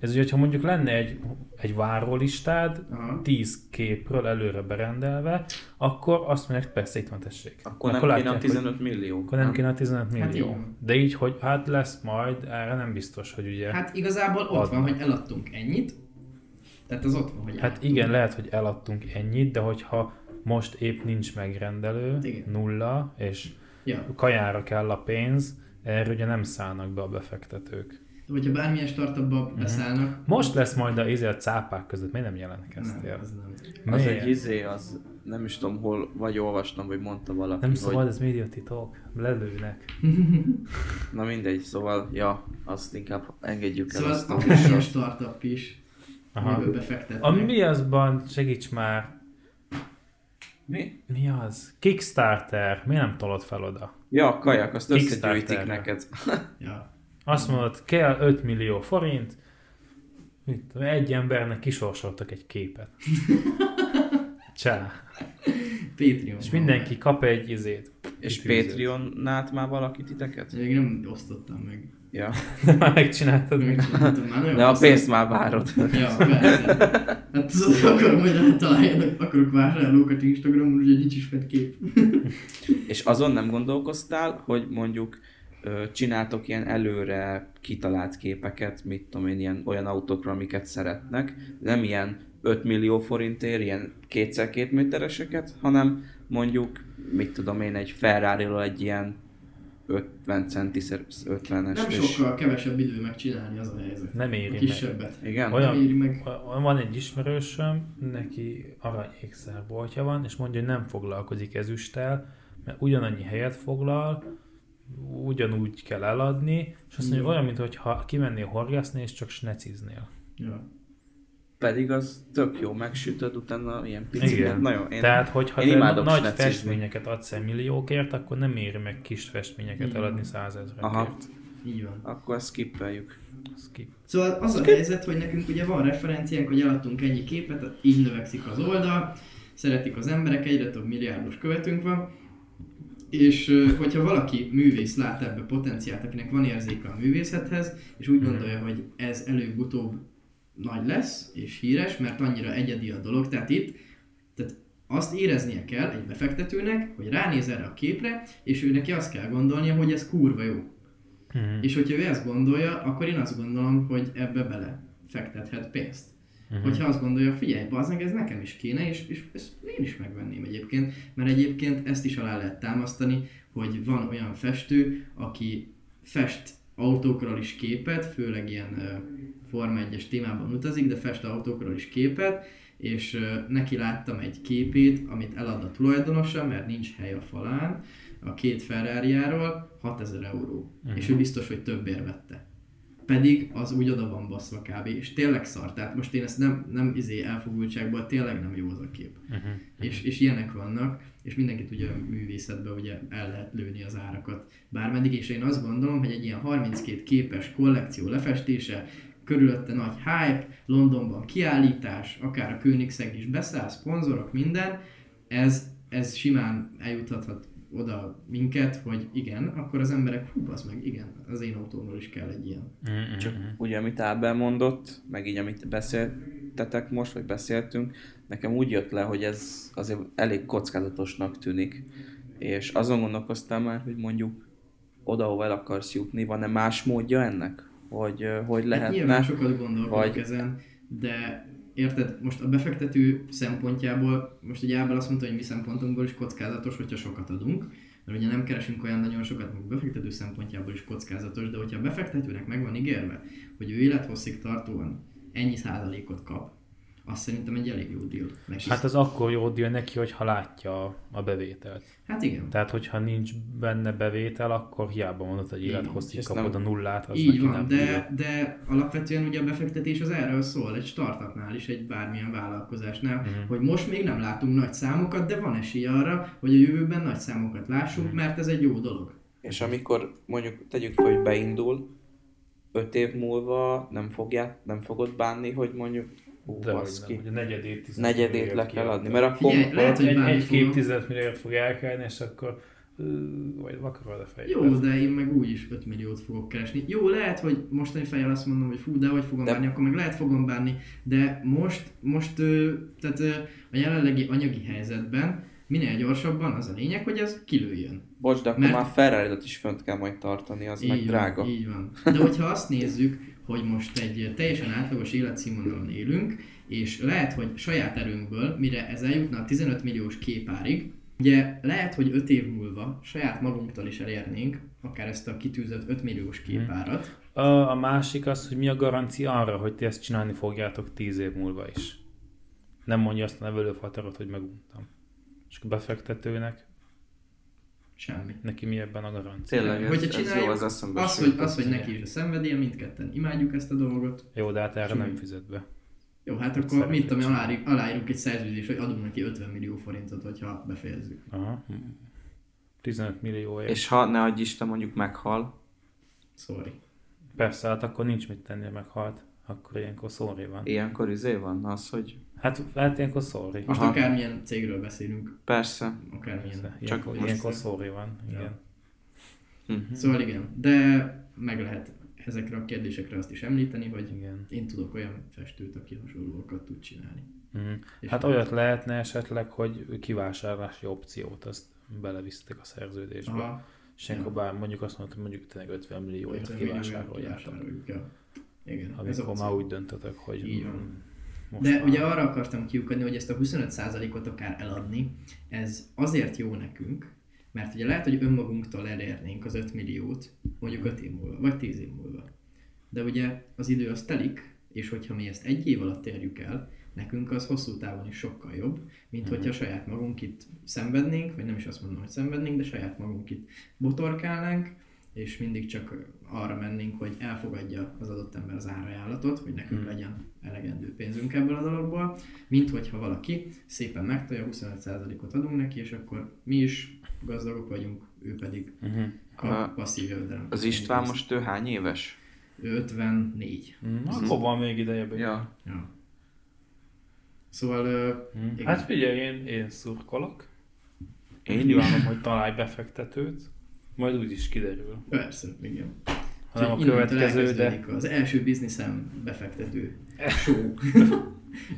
ez ugye, ha mondjuk lenne egy, egy várólistád, Aha. 10 képről előre berendelve, akkor azt mondják, persze itt van tessék. Akkor nem kéne a látják, hogy- 15 millió. akkor nem kéne a 15 Hát millió. van. De így, hogy hát lesz majd, erre nem biztos, hogy ugye... Hát, Hát igazából ott van, Adnak. hogy eladtunk ennyit, tehát az ott van, hogy hát eladtunk. igen, lehet, hogy eladtunk ennyit, de hogyha most épp nincs megrendelő, Igen. nulla, és Ja. kajára kell a pénz, erre ugye nem szállnak be a befektetők. De hogyha bármilyen startupba Mhm. beszállnak, Most lesz majd a, izé a cápák között, miért nem jelentkeztél? nem, az nem. Az egy izé, az nem is tudom hol, vagy olvastam, vagy mondta valaki, Nem hogy... szabad, ez médiatitok, lelőnek. Na mindegy, szóval, ja, azt inkább engedjük el. Szóval azt a műsort. startup is, Aha. amiből befektetnek. A mi azban, segíts már, Mi? mi az? Kickstarter, miért nem tolod fel oda? Ja, a kajak, azt összegyűjtik neked. (laughs) Ja. Azt mondod, kell 5 millió forint, mit, egy embernek kisorsoltak egy képet. (laughs) Csá. Patreon. És mindenki kap egy izét. És. Patreon-nát már valaki titeket? Még nem osztottam meg. Ja. De (laughs) már megcsináltad? Megcsináltam már nagyon De a pénzt már várod. Ja, persze. Hát tudod, akarom, hogy rátaláljanak, akarok vásárlókat Instagramon, úgyhogy nincs is fent kép. (laughs) És azon nem gondolkoztál, hogy mondjuk csináltok ilyen előre kitalált képeket, mit tudom én, ilyen olyan autókra, amiket szeretnek, nem ilyen 5 millió forintért, ilyen kétszer két métereseket, hanem mondjuk, mit tudom én, egy ferrari egy ilyen 50 centiszer 50-es. Nem és- sokkal kevesebb idő megcsinálni az a helyzet. Nem A éri meg. kisebbet. Igen? Olyan- Nem éri meg. Van egy ismerősöm, neki aranyékszerboltja van, és mondja, hogy nem foglalkozik ezüsttel, mert ugyanannyi helyet foglal, ugyanúgy kell eladni, és azt mondja, Igen. olyan, mintha kimennél horgászni, és csak sneciznél. Ja. Pedig az tök jó, megsütöd, utána ilyen picit. Igen. Nagyon, én, Tehát, hogyha én te imádok nagy snecizni. festményeket adsz el milliókért, akkor nem éri meg kis festményeket Igen. eladni százezrekért. Aha. Így van. akkor ezt skippeljük. Skip. Szóval az a helyzet, hogy nekünk ugye van referenciánk, hogy eladtunk ennyi képet, így növekszik az oldal, szeretik az emberek, egyre több milliárdos követünk van, és hogyha valaki művész lát ebbe potenciált, akinek van érzéke a művészethez, és úgy Mhm. gondolja, hogy ez előbb-utóbb nagy lesz, és híres, mert annyira egyedi a dolog, tehát itt tehát azt éreznie kell egy befektetőnek, hogy ránéz erre a képre, és ő neki azt kell gondolnia, hogy ez kurva jó. Mhm. És hogyha ő ezt gondolja, akkor én azt gondolom, hogy ebbe bele fektethet pénzt. Mhm. Hogyha azt gondolja, figyelj, bazdmeg, ez nekem is kéne, és, és ezt én is megvenném egyébként, mert egyébként ezt is alá lehet támasztani, hogy van olyan festő, aki fest autókról is képet, főleg ilyen Forma 1-es témában utazik, de fest autókról is képet, és neki láttam egy képét, amit elad a tulajdonosa, mert nincs hely a falán, a két ferrari 6000 euró. Mhm. És ő biztos, hogy többért vette. Pedig az úgy oda van baszva kb. És tényleg szar. Tehát most én ezt nem, nem izé elfogultságból, tényleg nem jó az a kép. Mhm. És, és ilyenek vannak, és mindenki tudja a művészetben ugye el lehet lőni az árakat bármeddig, és én azt gondolom, hogy egy ilyen 32 képes kollekció lefestése, körülötte nagy hype, Londonban kiállítás, akár a Koenigsegg is beszáll, szponzorok, minden, ez, ez simán eljuthathat oda minket, hogy igen, akkor az emberek, hú, az meg, igen, az én autómról is kell egy ilyen. Mhm. Csak ugye, amit Ábel mondott, meg így, amit beszéltetek most, vagy beszéltünk, nekem úgy jött le, hogy ez azért elég kockázatosnak tűnik. És azon gondolkoztam már, hogy mondjuk oda, hova el akarsz jutni, van-e más módja ennek? Hogy, hogy Hát nyilván lehetne? sokat gondolkodok vagy- ezen, de érted, most a befektető szempontjából, most ugye Ábel azt mondta, hogy mi szempontunkból is kockázatos, hogyha sokat adunk, mert ugye nem keresünk olyan nagyon sokat, meg befektető szempontjából is kockázatos, de hogyha a befektetőnek meg van ígérve, hogy ő élethosszig tartóan ennyi százalékot kap, azt szerintem egy elég jó deal neki. Hát az akkor jó deal neki, hogyha látja a bevételt. hát igen. Tehát, hogyha nincs benne bevétel, akkor hiába mondod, hogy élethosszig kapod a nem- nullát, az Így van, nem de, deal. de alapvetően ugye a befektetés az erről szól, egy startupnál is, egy bármilyen vállalkozásnál, Mhm. hogy most még nem látunk nagy számokat, de van esély arra, hogy a jövőben nagy számokat lássunk, Mhm. mert ez egy jó dolog. És amikor mondjuk tegyük fel, hogy beindul, öt év múlva nem, fogját, nem fogod bánni, hogy mondjuk hú, De baszki, nem, hogy a negyedét, 15 negyedét le kell adni, mert akkor Figyelj, lehet, hogy egy, egy két tized millióért fog elkelni, és akkor vagy vakarod a fejed. Jó, de én meg úgyis 5 milliót fogok keresni. Jó, lehet, hogy mostani fejjel azt mondom, hogy fú, de hogy fogom De- bánni, akkor meg lehet fogom bánni, de most, most tehát a jelenlegi anyagi helyzetben minél gyorsabban az a lényeg, hogy ez kilőjön. Bocs, de akkor Mert- már ferrari is fönt kell majd tartani, az meg Így drága. Van, így van. De hogyha azt nézzük, hogy most egy teljesen átlagos életszínvonalon élünk, és lehet, hogy saját erőnkből, mire ez eljutna a 15 milliós képárig, ugye lehet, hogy 5 év múlva saját magunktól is elérnénk akár ezt a kitűzött 5 milliós képárat. A, a másik az, hogy mi a garancia arra, hogy ti ezt csinálni fogjátok 10 év múlva is. Nem mondja azt a nevelőfaterot, hogy meguntam. És a befektetőnek, Semmi. neki mi ebben a garancia? Tényleg, ez, Hogyha ez jó csináljuk, az eszembe Az, hogy, az, hogy neki is a szenvedélye, mindketten imádjuk ezt a dolgot. Jó, de hát erre Semmi. nem fizet be. Jó, hát Mit akkor mit szeretnék tudom, aláírjuk, aláírunk egy szerződést, hogy adunk neki 50 millió forintot, hogyha befejezzük. Aha. 15 millióért. És... És ha ne adj Isten mondjuk meghal, Sorry. Persze, hát akkor nincs mit tennie, meghalt. Akkor ilyenkor sorry van. ilyenkor izé van az, hogy Hát, hát ilyenkor sorry. Most Aha. akármilyen cégről beszélünk, persze. akármilyen. Persze. Csak Ilyenkor, ilyenkor sorry van. Ja. Igen. Mhm. Szóval igen, de meg lehet ezekre a kérdésekre azt is említeni, hogy Igen. én tudok olyan festőt, aki hasonlókat tud csinálni. És Hát olyat lehetne esetleg, hogy kivásárlási opciót azt belevisztek a szerződésbe. Aha, És akkor bár mondjuk azt hogy mondjuk tényleg 50 millióért 50 millióért kivásároljátok. ja. Igen, Amikor már úgy döntötök, hogy Így van. mm, most De már- ugye arra akartam kiukadni, hogy ezt a 25%-ot akár eladni, ez azért jó nekünk, mert ugye lehet, hogy önmagunktól elérnénk az 5 milliót, mondjuk 5 év múlva, vagy 10 év múlva. De ugye az idő az telik, és hogyha mi ezt egy év alatt érjük el, nekünk az hosszú távon is sokkal jobb, mint hogyha saját magunk itt szenvednénk, vagy nem is azt mondom, hogy szenvednénk, de saját magunk itt botorkálnánk, és mindig csak arra mennénk, hogy elfogadja az adott ember az árajánlatot, hogy nekünk Hmm. legyen elegendő pénzünk ebből a dologból, mint hogyha valaki szépen megtolja, 25%-ot adunk neki, és akkor mi is gazdagok vagyunk, ő pedig kap A- passzív jövedelem. Az István most ő hány éves? Ő 54. Mm, Akkor van még ideje bőven. Ja. Ja. Szóval, Mm. igen. Hát figyelj, én, én szurkolok. Én is. Kívánom, hogy találj befektetőt. Majd úgy is kiderül. persze, igen. Ha nem a következő, de Az első bizniszem befektető (laughs) show.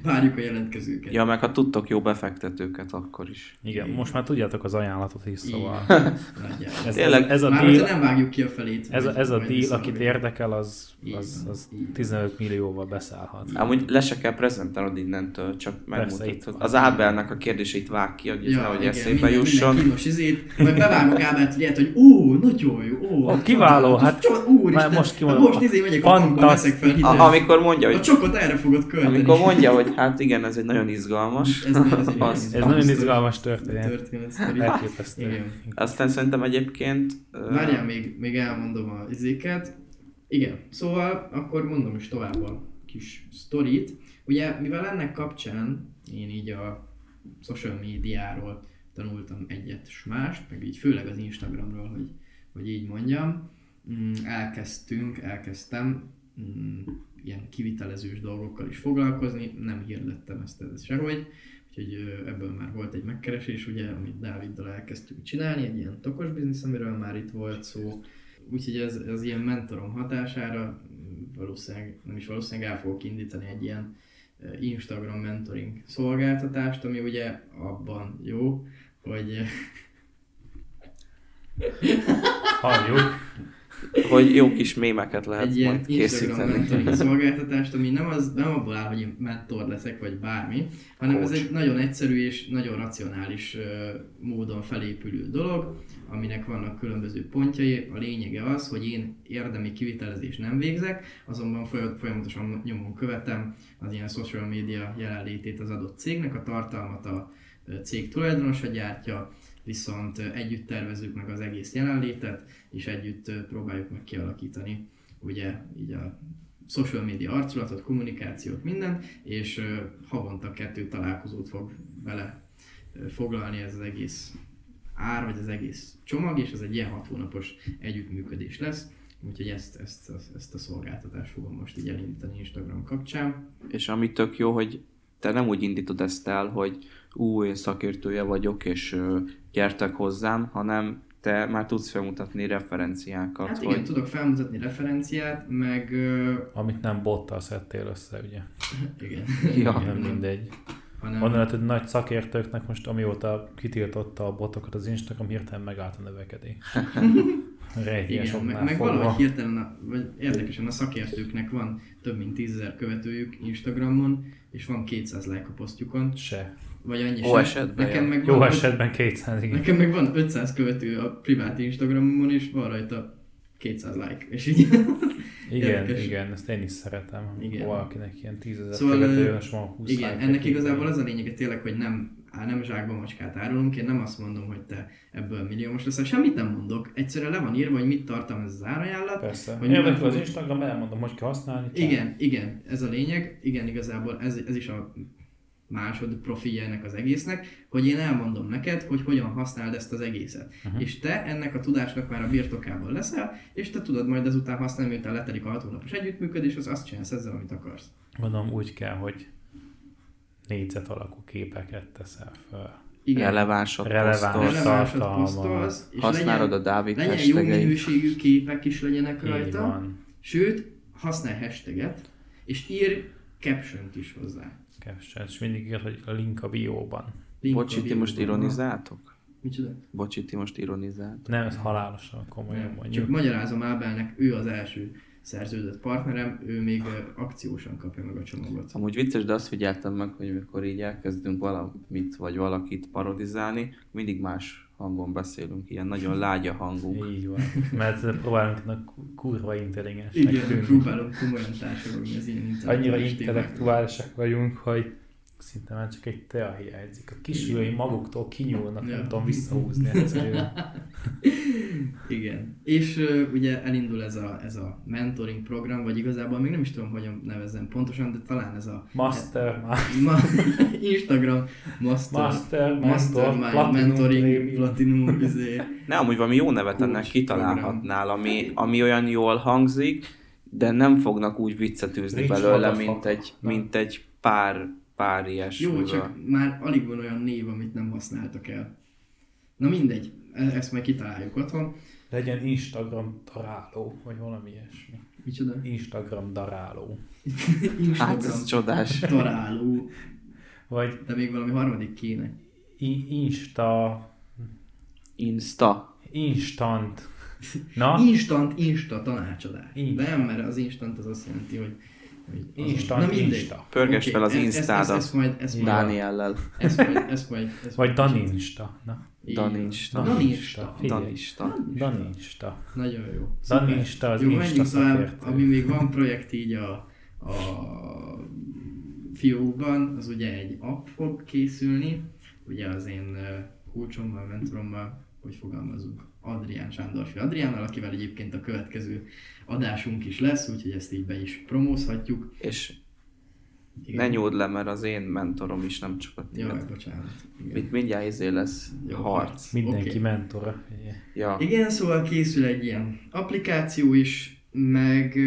Várjuk a jelentkezőket. Ja, meg ha tudtok jó befektetőket, akkor is. igen, most már tudjátok az ajánlatot is, szóval. (laughs) Nagyjából. Ez, Tényleg, ez, a Már deal, nem vágjuk ki a felét. ez, a- ez a deal, akit érdekel, az, az, az így van. 15 millióval beszállhat. Amúgy le se kell prezentálnod innentől, csak megmutatod. Az Ábelnek a kérdéseit vág ki, hogy ez Ja, nehogy igen, eszébe jusson. Minden kínos izét, majd (laughs) bevágok Ábelt, hogy ilyet, hogy ó, nagyon jó, ó, Ó, kiváló, hát úristen, most kimondom, most izé megyek a bankba, veszek fel. A, amikor mondja, A hogy csokot erre fogod költeni. amikor mondja, hogy hát igen, ez egy nagyon izgalmas. Ez nagyon- ez (laughs) az- Ez nagyon izgalmas történet. történet. sztori. Elképesztő. Igen. Aztán szerintem egyébként... Várjál, még, még elmondom a izéket. Igen, szóval akkor mondom is tovább a kis sztorit. Ugye, mivel ennek kapcsán én így a social médiáról tanultam egyet s mást, meg így főleg az Instagramról, hogy, hogy így mondjam, mm, elkezdtünk, elkezdtem mm, ilyen kivitelezős dolgokkal is foglalkozni, nem hirdettem ezt, ezt sehogy, úgyhogy ebből már volt egy megkeresés, ugye, amit Dáviddal elkezdtünk csinálni, egy ilyen tokos biznisz, amiről már itt volt szó, úgyhogy ez, ez ilyen mentorom hatására mm, valószínűleg, nem is valószínűleg el fogok indítani egy ilyen Instagram mentoring szolgáltatást, ami ugye abban jó, hogy Halljuk. Hogy jó kis mémeket lehet egy ilyen majd készíteni. szolgáltatást, ami nem, az, nem abból áll, hogy én mentor leszek, vagy bármi, hanem ez Coach. egy nagyon egyszerű és nagyon racionális módon felépülő dolog, aminek vannak különböző pontjai. A lényege az, hogy én érdemi kivitelezést nem végzek, azonban foly- folyamatosan nyomon követem az ilyen social media jelenlétét az adott cégnek, a tartalmat a cég tulajdonosa gyártja, viszont együtt tervezzük meg az egész jelenlétet, és együtt próbáljuk meg kialakítani ugye így a social media arculatot, kommunikációt, minden, és havonta kettő találkozót fog vele foglalni ez az egész ár, vagy az egész csomag, és ez egy ilyen hat hónapos együttműködés lesz. Úgyhogy ezt, ezt, ezt a szolgáltatást fogom most így elindítani Instagram kapcsán. És ami tök jó, hogy te nem úgy indítod ezt el, hogy ú, én szakértője vagyok, és ö, gyertek hozzám, hanem te már tudsz felmutatni referenciákat, Hát igen, hogy tudok felmutatni referenciát, meg ö, Amit nem bottal szedtél össze, ugye? (laughs) igen, Ja. Nem mindegy. hanem Onnan lehet, hogy nagy szakértőknek most amióta kitiltotta a botokat az Instagram, hirtelen megállt a növekedés. (laughs) Rejtélyes Igen, meg, meg fogva. valahogy hirtelen, a, vagy érdekesen a szakértőknek van több mint 10.000 követőjük Instagramon, és van 200 like a posztjukon, Se. vagy annyi Jó sem. esetben, Nekem ja. meg Jó van, esetben 200, igen. Nekem meg van 500 követő a privát Instagramon, és van rajta 200 like, és így... Igen, (laughs) Érdekes. igen, ezt én is szeretem. Igen. Valakinek ilyen tízezer Szóval, követő, ö, és van 20 Igen, like ennek igazából az a lényege tényleg, hogy nem, á, nem zsákba macskát árulunk, én nem azt mondom, hogy te ebből milliómos leszel, semmit nem mondok, egyszerűen le van írva, hogy mit tartalmaz az árajánlat, Persze. hogy miben Érdekel az fog- Instagram, elmondom, hogy kell használni. csak. Igen, igen, ez a lényeg, igen, igazából ez, ez is a másod profilja ennek az egésznek, hogy én elmondom neked, hogy hogyan használd ezt az egészet. Uh-huh. És te ennek a tudásnak már a birtokában leszel, és te tudod majd ezután használni, miután letelik a hat hónapos együttműködés, az azt csinálsz ezzel, amit akarsz. Mondom, úgy kell, hogy négyzet alakú képeket teszel fel. Igen, relevánsat Releváns és használod a legyen, Dávid legyen jó hashtageit. minőségű képek is legyenek Így rajta, van. sőt, használj hashtaget, és ír caption is hozzá. Caption. És mindig ír, hogy a link a bióban. Link a Bocsi, ti most ironizáltok? Micsoda? Bocsi, ti most ironizáltok? Nem, ez halálosan komolyan Nem, mondjuk. Csak magyarázom Ábelnek, ő az első szerződött partnerem, ő még akciósan kapja meg a csomagot. Amúgy vicces, de azt figyeltem meg, hogy amikor így elkezdünk valamit vagy valakit parodizálni, mindig más hangon beszélünk, ilyen nagyon lágya hangú. Így van. Mert próbálunk kurva intelligensnek Igen, próbálom komolyan társadalmi az ilyen Annyira intellektuálisak vagyunk, hogy szinte már csak egy tea hiányzik. A kisülői maguktól kinyúlnak, Ja. nem tudom visszahúzni egyszerűen. (laughs) Igen. És uh, ugye elindul ez a, ez a mentoring program, vagy igazából még nem is tudom, hogyan nevezzem pontosan, de talán ez a Master, (laughs) ma- ma, Instagram Master, Master, Mentor, Mastermind, Platinum Mentoring, Premium. Platinum, izé. Ne, amúgy valami jó nevet ennek kitalálhatnál, ami, ami olyan jól hangzik, de nem fognak úgy viccet űzni Rich belőle, mint egy, Nem. mint egy pár, pár ilyesmi. Jó, csak már alig van olyan név, amit nem használtak el. Na mindegy, ezt majd kitaláljuk otthon. Legyen Instagram daráló, vagy valami ilyesmi. Micsoda? Instagram daráló. (laughs) Hát ez csodás. Találó, Vagy de még valami harmadik kéne. i- Insta... Insta. Instant. Na? Instant, insta tanácsadás. Insta. Nem, mert az instant az azt jelenti, hogy, azon- Instant mindegy. Insta. Pörgesd Oké, fel az ezt- ezt- Instádat. Ezt, ezt, majd, ezt, majd, Dániellel. ezt majd, ezt majd, ezt Vagy majd kicsit- Daninsta. Na. Daninsta. Figyelj. Danista. Daninsta. Nagyon jó. Daninsta az Jó, Insta szakértő. ami még van projekt így a, a fiókban, az ugye egy app fog készülni, ugye az én kulcsommal, mentorommal, hogy fogalmazunk, Adrián Sándorfi Adriánnal, akivel egyébként a következő adásunk is lesz, úgyhogy ezt így be is promózhatjuk. És Igen. ne nyúld le, mert az én mentorom is, nem csak a Jaj, tiéd. bocsánat. Igen. Mindjárt izé lesz Jó, harc. Mindenki Oké. mentora. Ja. Igen, szóval készül egy ilyen applikáció is, meg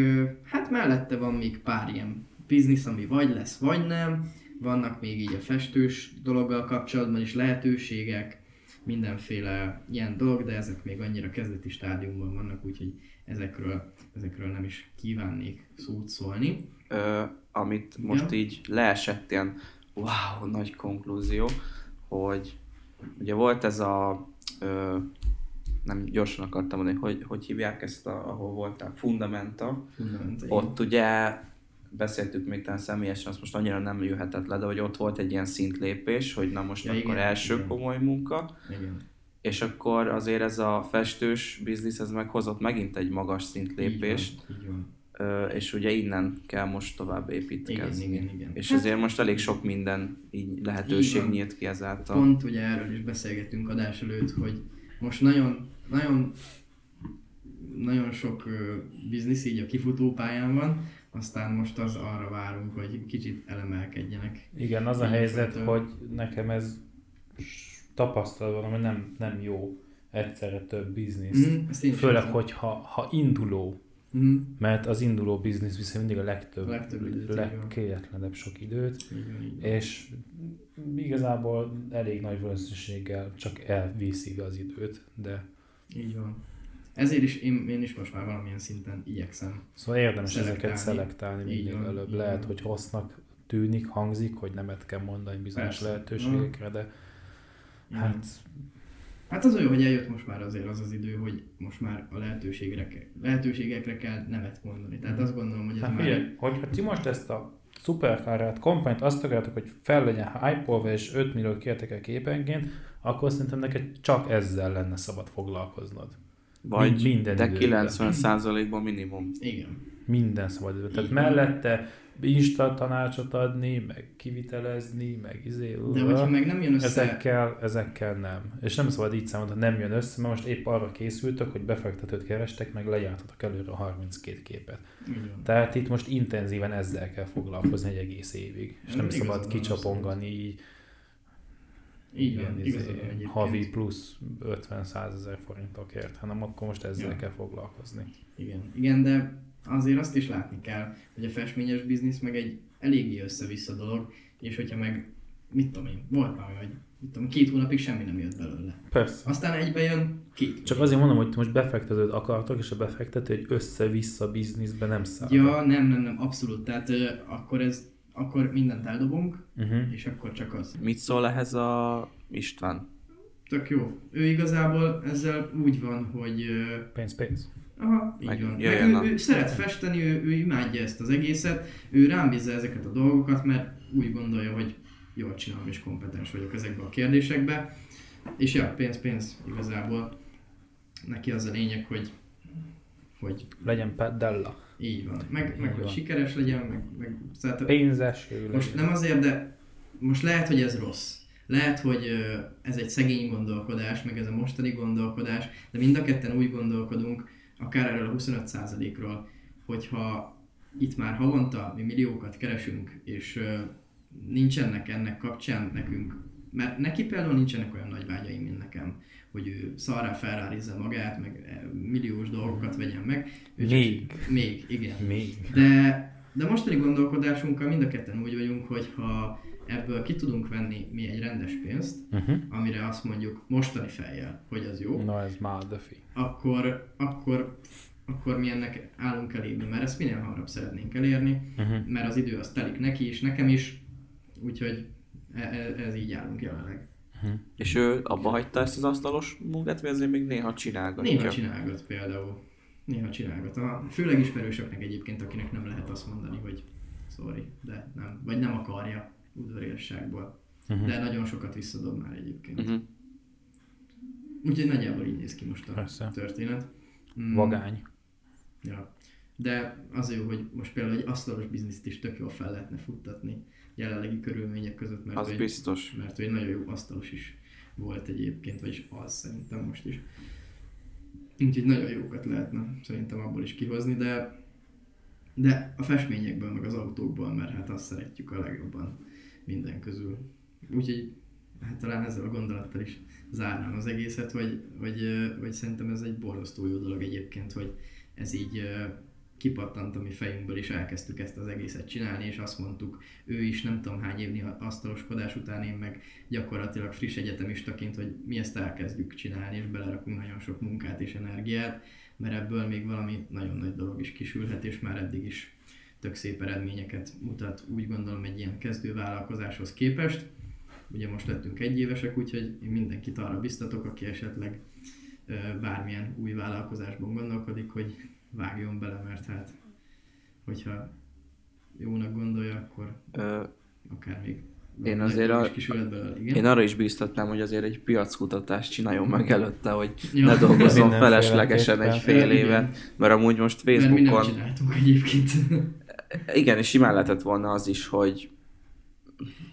hát mellette van még pár ilyen biznisz, ami vagy lesz, vagy nem. Vannak még így a festős dologgal kapcsolatban is lehetőségek, mindenféle ilyen dolog, de ezek még annyira kezdeti stádiumban vannak, úgyhogy ezekről, ezekről nem is kívánnék szót szólni. Ö, amit most Igen. így leesett ilyen wow, nagy konklúzió, hogy ugye volt ez a ö, nem gyorsan akartam mondani, hogy hogy hívják ezt, a, ahol voltál, Fundamenta. Fundamenta, igen. Ott ugye beszéltük még talán személyesen, azt most annyira nem jöhetett le, de hogy ott volt egy ilyen szintlépés, hogy na most ja, akkor igen, első igen. komoly munka, Igen. és akkor azért ez a festős biznisz, ez meghozott megint egy magas szintlépést, Így van, így van. És ugye innen kell most tovább Igen, építkezni. igen, igen. És Hát- azért most elég sok minden így lehetőség van. nyílt ki ezáltal. Pont ugye erről is beszélgettünk adás előtt, hogy most nagyon, nagyon, nagyon sok biznisz így a kifutó pályán van, aztán most az arra várunk, hogy kicsit elemelkedjenek. Igen, az a helyzet, föltől. hogy nekem ez tapasztalat van, hogy nem, nem jó egyszerre több biznisz. Is Főleg, érzem. hogy ha, ha induló, Mhm, mert az induló biznisz viszi mindig a legtöbb, legtöbb időt, legkéletlenebb sok időt, így van. és igazából elég nagy valószínűséggel csak elviszi az időt, de Így van. Ezért is én, én is most már valamilyen szinten igyekszem. szóval érdemes Szelektálni. ezeket szelektálni minél van, előbb. Lehet, van. hogy rossznak tűnik, hangzik, hogy nemet kell mondani bizonyos Persze. lehetőségekre, de hát Hát az olyan, hogy eljött most már azért az az idő, hogy most már a lehetőségekre, lehetőségekre kell nemet mondani. Tehát azt gondolom, hogy ez Hát már... figyelj, hogyha ti most ezt a szuperkárát, kompányt azt akarjátok, hogy fel legyen hype és 5 milliót kértek el képenként, akkor szerintem neked csak ezzel lenne szabad foglalkoznod. Vagy Mind- minden de időben. 90%-ban minimum. Igen. Minden szabad időben. Tehát van. mellette Insta tanácsot adni, meg kivitelezni, meg izé... De hogyha meg nem jön össze... Ezekkel, ezekkel nem. És nem szabad így számolni, hogy nem jön össze, mert most épp arra készültök, hogy befektetőt kerestek, meg lejártatok előre a 32 képet. Van. Tehát itt most intenzíven ezzel kell foglalkozni egy egész évig. És nem Igazad szabad kicsapongani így, Így van, izé, egyébként. havi plusz 50-100 ezer forintokért, hanem akkor most ezzel Ja. kell foglalkozni. Igen. Igen, de azért azt is látni kell, hogy a festményes biznisz meg egy eléggé össze-vissza dolog, és hogyha meg, mit tudom én, volt már, hogy mit tudom, két hónapig semmi nem jött belőle. Persze. Aztán egybe jön két. Csak azért mondom, hogy most befektetőt akartok, és a befektető egy össze-vissza bizniszbe nem száll. Ja, nem, nem, nem, abszolút. Tehát ö, akkor ez, akkor mindent eldobunk, Uh-huh. és akkor csak az. Mit szól ehhez a István? Tök jó. Ő igazából ezzel úgy van, hogy Pénz, pénz. Aha, így Meg van. jöjjön Meg ő, ő, szeret festeni, ő, ő imádja ezt az egészet, ő rám bízza ezeket a dolgokat, mert úgy gondolja, hogy jól csinálom és kompetens vagyok ezekben a kérdésekben. És ja, pénz, pénz igazából. Neki az a lényeg, hogy, hogy Legyen pedella. így van. Meg, meg Így hogy van. sikeres legyen, meg, meg szóval Pénzes ő legyen. most nem azért, de most lehet, hogy ez rossz. Lehet, hogy ez egy szegény gondolkodás, meg ez a mostani gondolkodás, de mind a ketten úgy gondolkodunk, akár erről a 25%-ról, hogyha itt már havonta mi milliókat keresünk, és nincsenek ennek kapcsán nekünk, mert neki például nincsenek olyan nagy vágyaim, mint nekem, hogy ő szarrá felrárizza magát, meg ö, milliós dolgokat vegyen meg. Ő csak- Még. Még, igen. Még. De, de mostani gondolkodásunkkal mind a ketten úgy vagyunk, hogy ha ebből ki tudunk venni mi egy rendes pénzt, Uh-huh. amire azt mondjuk mostani fejjel, hogy az jó, Na ez már defi. akkor, akkor, akkor mi ennek állunk elébe, mert ezt minél hamarabb szeretnénk elérni, Uh-huh. mert az idő az telik neki is, nekem is, úgyhogy e- e- ez így állunk jelenleg. És ő abba hagyta ezt az asztalos munkát, vagy azért még néha csinálgatja? Néha csinálgat például. Néha csinálgat. A, főleg ismerősöknek egyébként, akinek nem lehet azt mondani, hogy sorry, de nem. Vagy nem akarja udvariasságból. Uh-huh. De nagyon sokat visszadob már egyébként. Uh-huh. Úgyhogy nagyjából így néz ki most a Persze. történet. Mm, Vagány. Ja. De az jó, hogy most például egy asztalos bizniszt is tök jól fel lehetne futtatni jelenlegi körülmények között, mert, Az ő egy, biztos. mert ő egy nagyon jó asztalos is volt egyébként, vagyis az szerintem most is. Úgyhogy nagyon jókat lehetne szerintem abból is kihozni, de de a festményekből, meg az autókból, mert hát azt szeretjük a legjobban minden közül. Úgyhogy hát talán ezzel a gondolattal is zárnám az egészet, hogy, ö, hogy szerintem ez egy borzasztó jó dolog egyébként, hogy ez így kipattant a mi fejünkből, és elkezdtük ezt az egészet csinálni, és azt mondtuk, ő is nem tudom hány évnyi asztaloskodás után, én meg gyakorlatilag friss egyetemistaként, hogy mi ezt elkezdjük csinálni, és belerakunk nagyon sok munkát és energiát, mert ebből még valami nagyon nagy dolog is kisülhet, és már eddig is tök szép eredményeket mutat, úgy gondolom egy ilyen kezdővállalkozáshoz képest. Ugye most lettünk egyévesek, úgyhogy én mindenkit arra biztatok, aki esetleg bármilyen új vállalkozásban gondolkodik, hogy vágjon bele, mert hát hogyha jónak gondolja, akkor Ö, akár még Én azért a- belőle, igen. Én arra is bíztatnám, hogy azért egy piackutatást csináljon meg előtte, hogy Ja. ne dolgozzon feleslegesen egy fél évet, mert amúgy most Mert mi nem Facebookon, csináltunk egyébként. Igen, és simán lehetett volna az is, hogy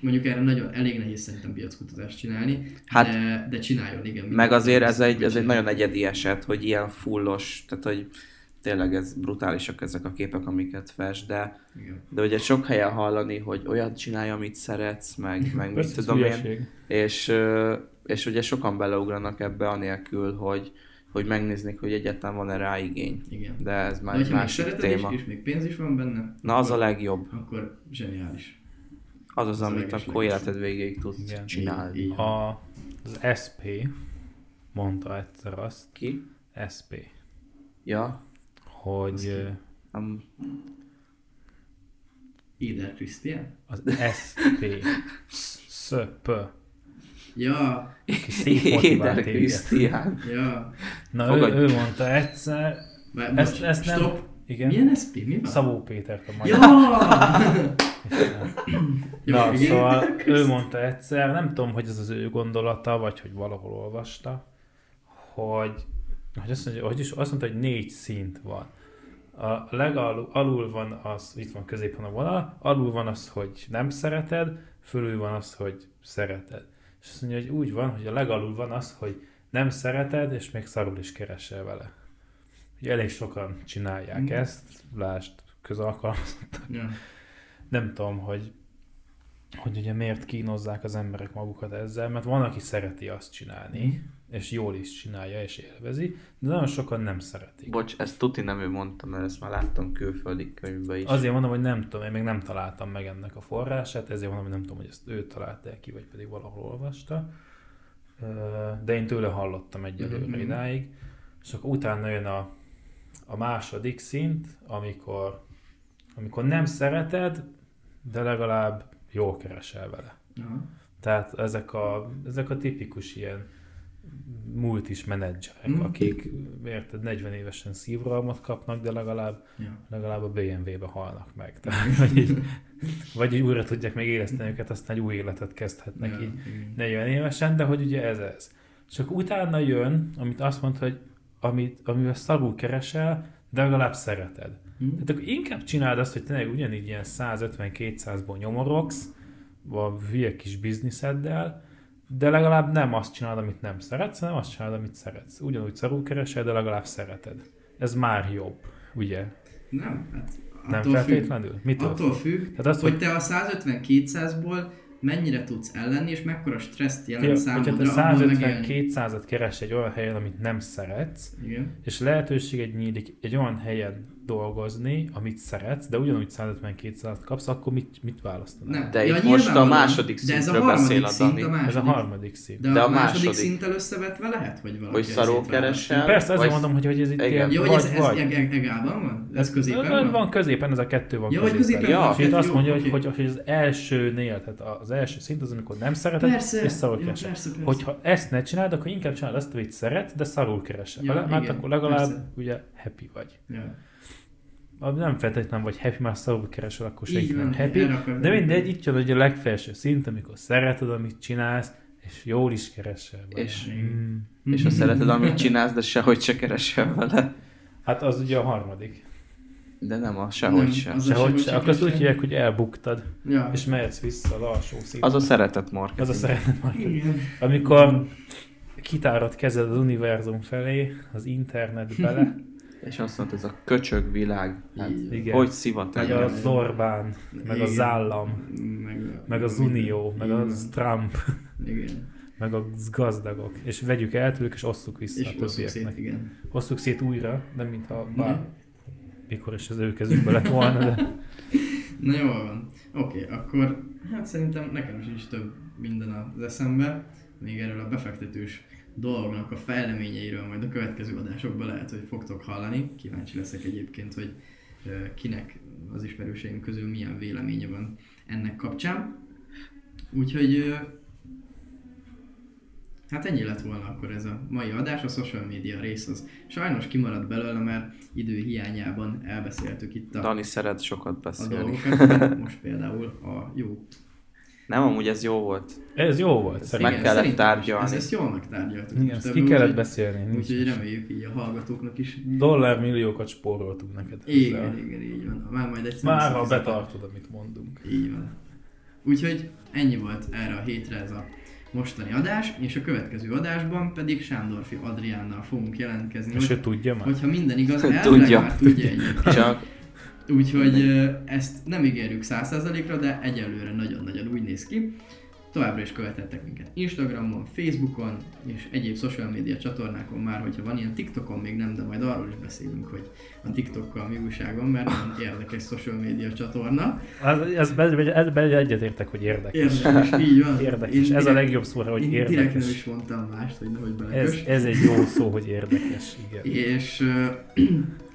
Mondjuk erre nagyon elég nehéz szerintem piackutatást csinálni, Hát- de, de csináljon, igen. meg azért ez egy, ez egy csinálja. nagyon egyedi eset, hogy ilyen fullos, tehát hogy tényleg ez brutálisak ezek a képek, amiket fest, de, Igen. de ugye sok helyen hallani, hogy olyat csinálj, amit szeretsz, meg, meg mit tudom én, és, és ugye sokan beleugranak ebbe anélkül, hogy, hogy megnéznék, hogy egyáltalán van-e rá igény. Igen. De ez De már egy még másik szereted téma. is, és még pénz is van benne, Na az a legjobb. akkor zseniális. Az az, az a amit akkor legjobb. életed végéig tudsz Igen. csinálni. Így. A, az SP mondta egyszer azt, Ki? SP, Ja. Az hogy ki? ö, Um, Éder Krisztián? az SP, SZP, (laughs) Ja, Éder. Krisztián. ja. Na ő, Fogadj. ő mondta egyszer, Várj, ezt, bocs, ezt nem, Stop. igen, Milyen SP? Mi van? Szabó Pétert a magyar. Ja! Na, szóval ő mondta egyszer, nem tudom, hogy ez az ő gondolata, vagy hogy valahol olvasta, hogy, hogy azt, mondja, hogy is, azt mondta, hogy négy szint van. A legalul alul van az, itt van középen a vonal, alul van az, hogy nem szereted, fölül van az, hogy szereted. És azt mondja, hogy úgy van, hogy a legalul van az, hogy nem szereted, és még szarul is keresel vele. Ugye elég sokan csinálják Mm. ezt, lásd, közalkalmazottak Ja. nem tudom, hogy, hogy ugye miért kínozzák az emberek magukat ezzel, mert van, aki szereti azt csinálni, és jól is csinálja, és élvezi, de nagyon sokan nem szeretik. Bocs, ezt tuti nem ő mondta, mert ezt már láttam külföldi könyvben is. Azért mondom, hogy nem tudom, én még nem találtam meg ennek a forrását, ezért mondom, hogy nem tudom, hogy ezt ő találta ki, vagy pedig valahol olvasta. De én tőle hallottam egyelőre Mhm. idáig. És akkor utána jön a, a második szint, amikor, amikor nem szereted, de legalább jól keresel vele. Aha. Tehát ezek a, ezek a tipikus ilyen multis menedzserek, Mhm. akik érted, 40 évesen szívrohamot kapnak, de legalább Ja. legalább a BMW-be halnak meg. (laughs) Tehát, vagy, így, vagy így újra tudják még éleszteni őket, aztán egy új életet kezdhetnek Ja, így igen. 40 évesen, de hogy ugye ez ez. Csak utána jön, amit azt mondta, hogy amit, amivel szarul keresel, de legalább szereted. Hm? Tehát akkor inkább csináld azt, hogy tényleg ugyanígy ilyen 150-200-ból nyomorogsz, a hülye kis bizniszeddel, de legalább nem azt csinálod, amit nem szeretsz, hanem azt csinálod, amit szeretsz. Ugyanúgy szarul keresel, de legalább szereted. Ez már jobb, ugye? Nem, hát Nem attól függ. feltétlenül? Mitől Attól függ? függ, Tehát azt, hogy hogy te a 150-200-ból mennyire tudsz ellenni, és mekkora stresszt jelent hogyha te számodra abból megélni. 150-200-at keres egy olyan helyen, amit nem szeretsz, Igen. és lehetőséged nyílik egy olyan helyen dolgozni, amit szeretsz, de ugyanúgy 150-200-at kapsz, akkor mit, mit választanál? Nem. De itt most a második szintről harmadik beszél a szint, Dani. a második, Ez a harmadik szint. De a, De a második, második. szinttel összevetve lehet, hogy valaki Hogy választ. keresel. Persze, ezért vagy- mondom, hogy, hogy ez itt ilyen Jó, hogy ez, ez vagy. eg- eg- egában van? Ez középen van? Van középen, ez a kettő van Ja, középen. középen Ja. És itt azt mondja, hogy, hogy, hogy az elsőnél, tehát az első szint az, amikor nem szereted, Persze, és szarul keresel. persze, persze. Hogyha ezt ne csináld, akkor inkább csináld azt, amit szeretsz, de szarul keresel. Ja, mert akkor legalább ugye happy vagy. Nem feltétlenül vagy happy, már szarul keresel, akkor senki nem happy. De mindegy, itt jön ugye a legfelső szint, amikor szereted, amit csinálsz, és jól is keresel. vele. És- Mm. És ha szereted, amit csinálsz, de sehogy se keresel vele. Hát az ugye a harmadik. De nem, a sehogy Nem, se. az- Sehogy sehogy se. se Akkor azt úgy hívják, hogy elbuktad, Ja. és mehetsz vissza az alsó szint. Az a szeretet marketing. az a szeretet marketing. Igen. Amikor kitárad kezed az univerzum felé, az internet bele, (laughs) És azt mondta, ez a köcsög világ. Hát. Igen. hogy szivat meg engem? a Zorbán, meg Igen. az állam, meg, meg az Unió, meg Igen. az Trump, Igen. meg a gazdagok, és vegyük el tőlük, és osszuk vissza És a osszuk szét, többieknek. igen. Osszuk szét újra, nem mintha bár mikor is az ő kezükbe lett volna, de (laughs) Na jól van. Oké, okay, akkor hát szerintem nekem is több minden az eszembe. Még erről a befektetős dolognak a fejleményeiről majd a következő adásokban lehet, hogy fogtok hallani. Kíváncsi leszek egyébként, hogy kinek az ismerőseim közül milyen véleménye van ennek kapcsán. Úgyhogy Hát ennyi lett volna akkor ez a mai adás, a social media rész az sajnos kimaradt belőle, mert idő hiányában elbeszéltük itt a, Dani szeret sokat a beszélni. dolgokat. Most például a jó. Nem, amúgy ez jó volt. Ez jó volt, Meg szerintem. kellett tárgyalni. Ezt, ezt jól megtárgyaltuk. Igen, ezt ki kellett úgyhogy- beszélni. Úgyhogy reméljük így a hallgatóknak is. Dollármilliókat spóroltunk neked. Igen, ezzel. igen, így van. Már majd egyszer Már ha betartod, amit mondunk. Így van. Úgyhogy ennyi volt erre a hétre ez a mostani adás, és a következő adásban pedig Sándorfi Adriánnal fogunk jelentkezni, És hogy, ő tudja már? hogyha minden igaz, Tudja. már tudja egyébként. Csak Úgyhogy ezt nem ígérjük 100%-ra, de egyelőre nagyon-nagyon úgy néz ki. Továbbra is követhettek minket Instagramon, Facebookon és egyéb social media csatornákon már, hogyha van ilyen TikTokon még nem, de majd arról is beszélünk, hogy a TikTokkal mi újság van, mert nagyon (laughs) érdekes social media csatorna. Ez, ez, be- ez, be- egyetértek, hogy érdekes. Érdekes, így van. Érdekes. Én Ez a direkt- legjobb szóra, hogy Én direkt nem érdekes. is mondtam mást, hogy nehogy Ez, belekös. ez egy jó szó, hogy érdekes. Igen. És ö, (clears throat)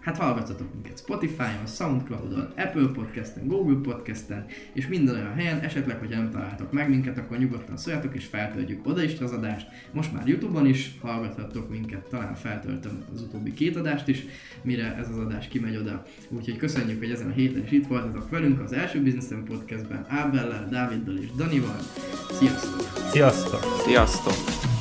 hát hallgathatok minket Spotify-on, Soundcloud-on, Apple Podcast-en, Google Podcast-en, és minden olyan helyen, esetleg, hogyha nem találtok meg minket, akkor nyugodtan szóljatok, és feltöltjük oda is az adást. Most már Youtube-on is hallgathatok minket, talán feltöltöm az utóbbi két adást is, mire ez az adás kimegy oda. Úgyhogy köszönjük, hogy ezen a héten is itt voltatok velünk az első Business Podcastben Ábellel, Dáviddal és Danival. Sziasztok! Sziasztok! sziasztok!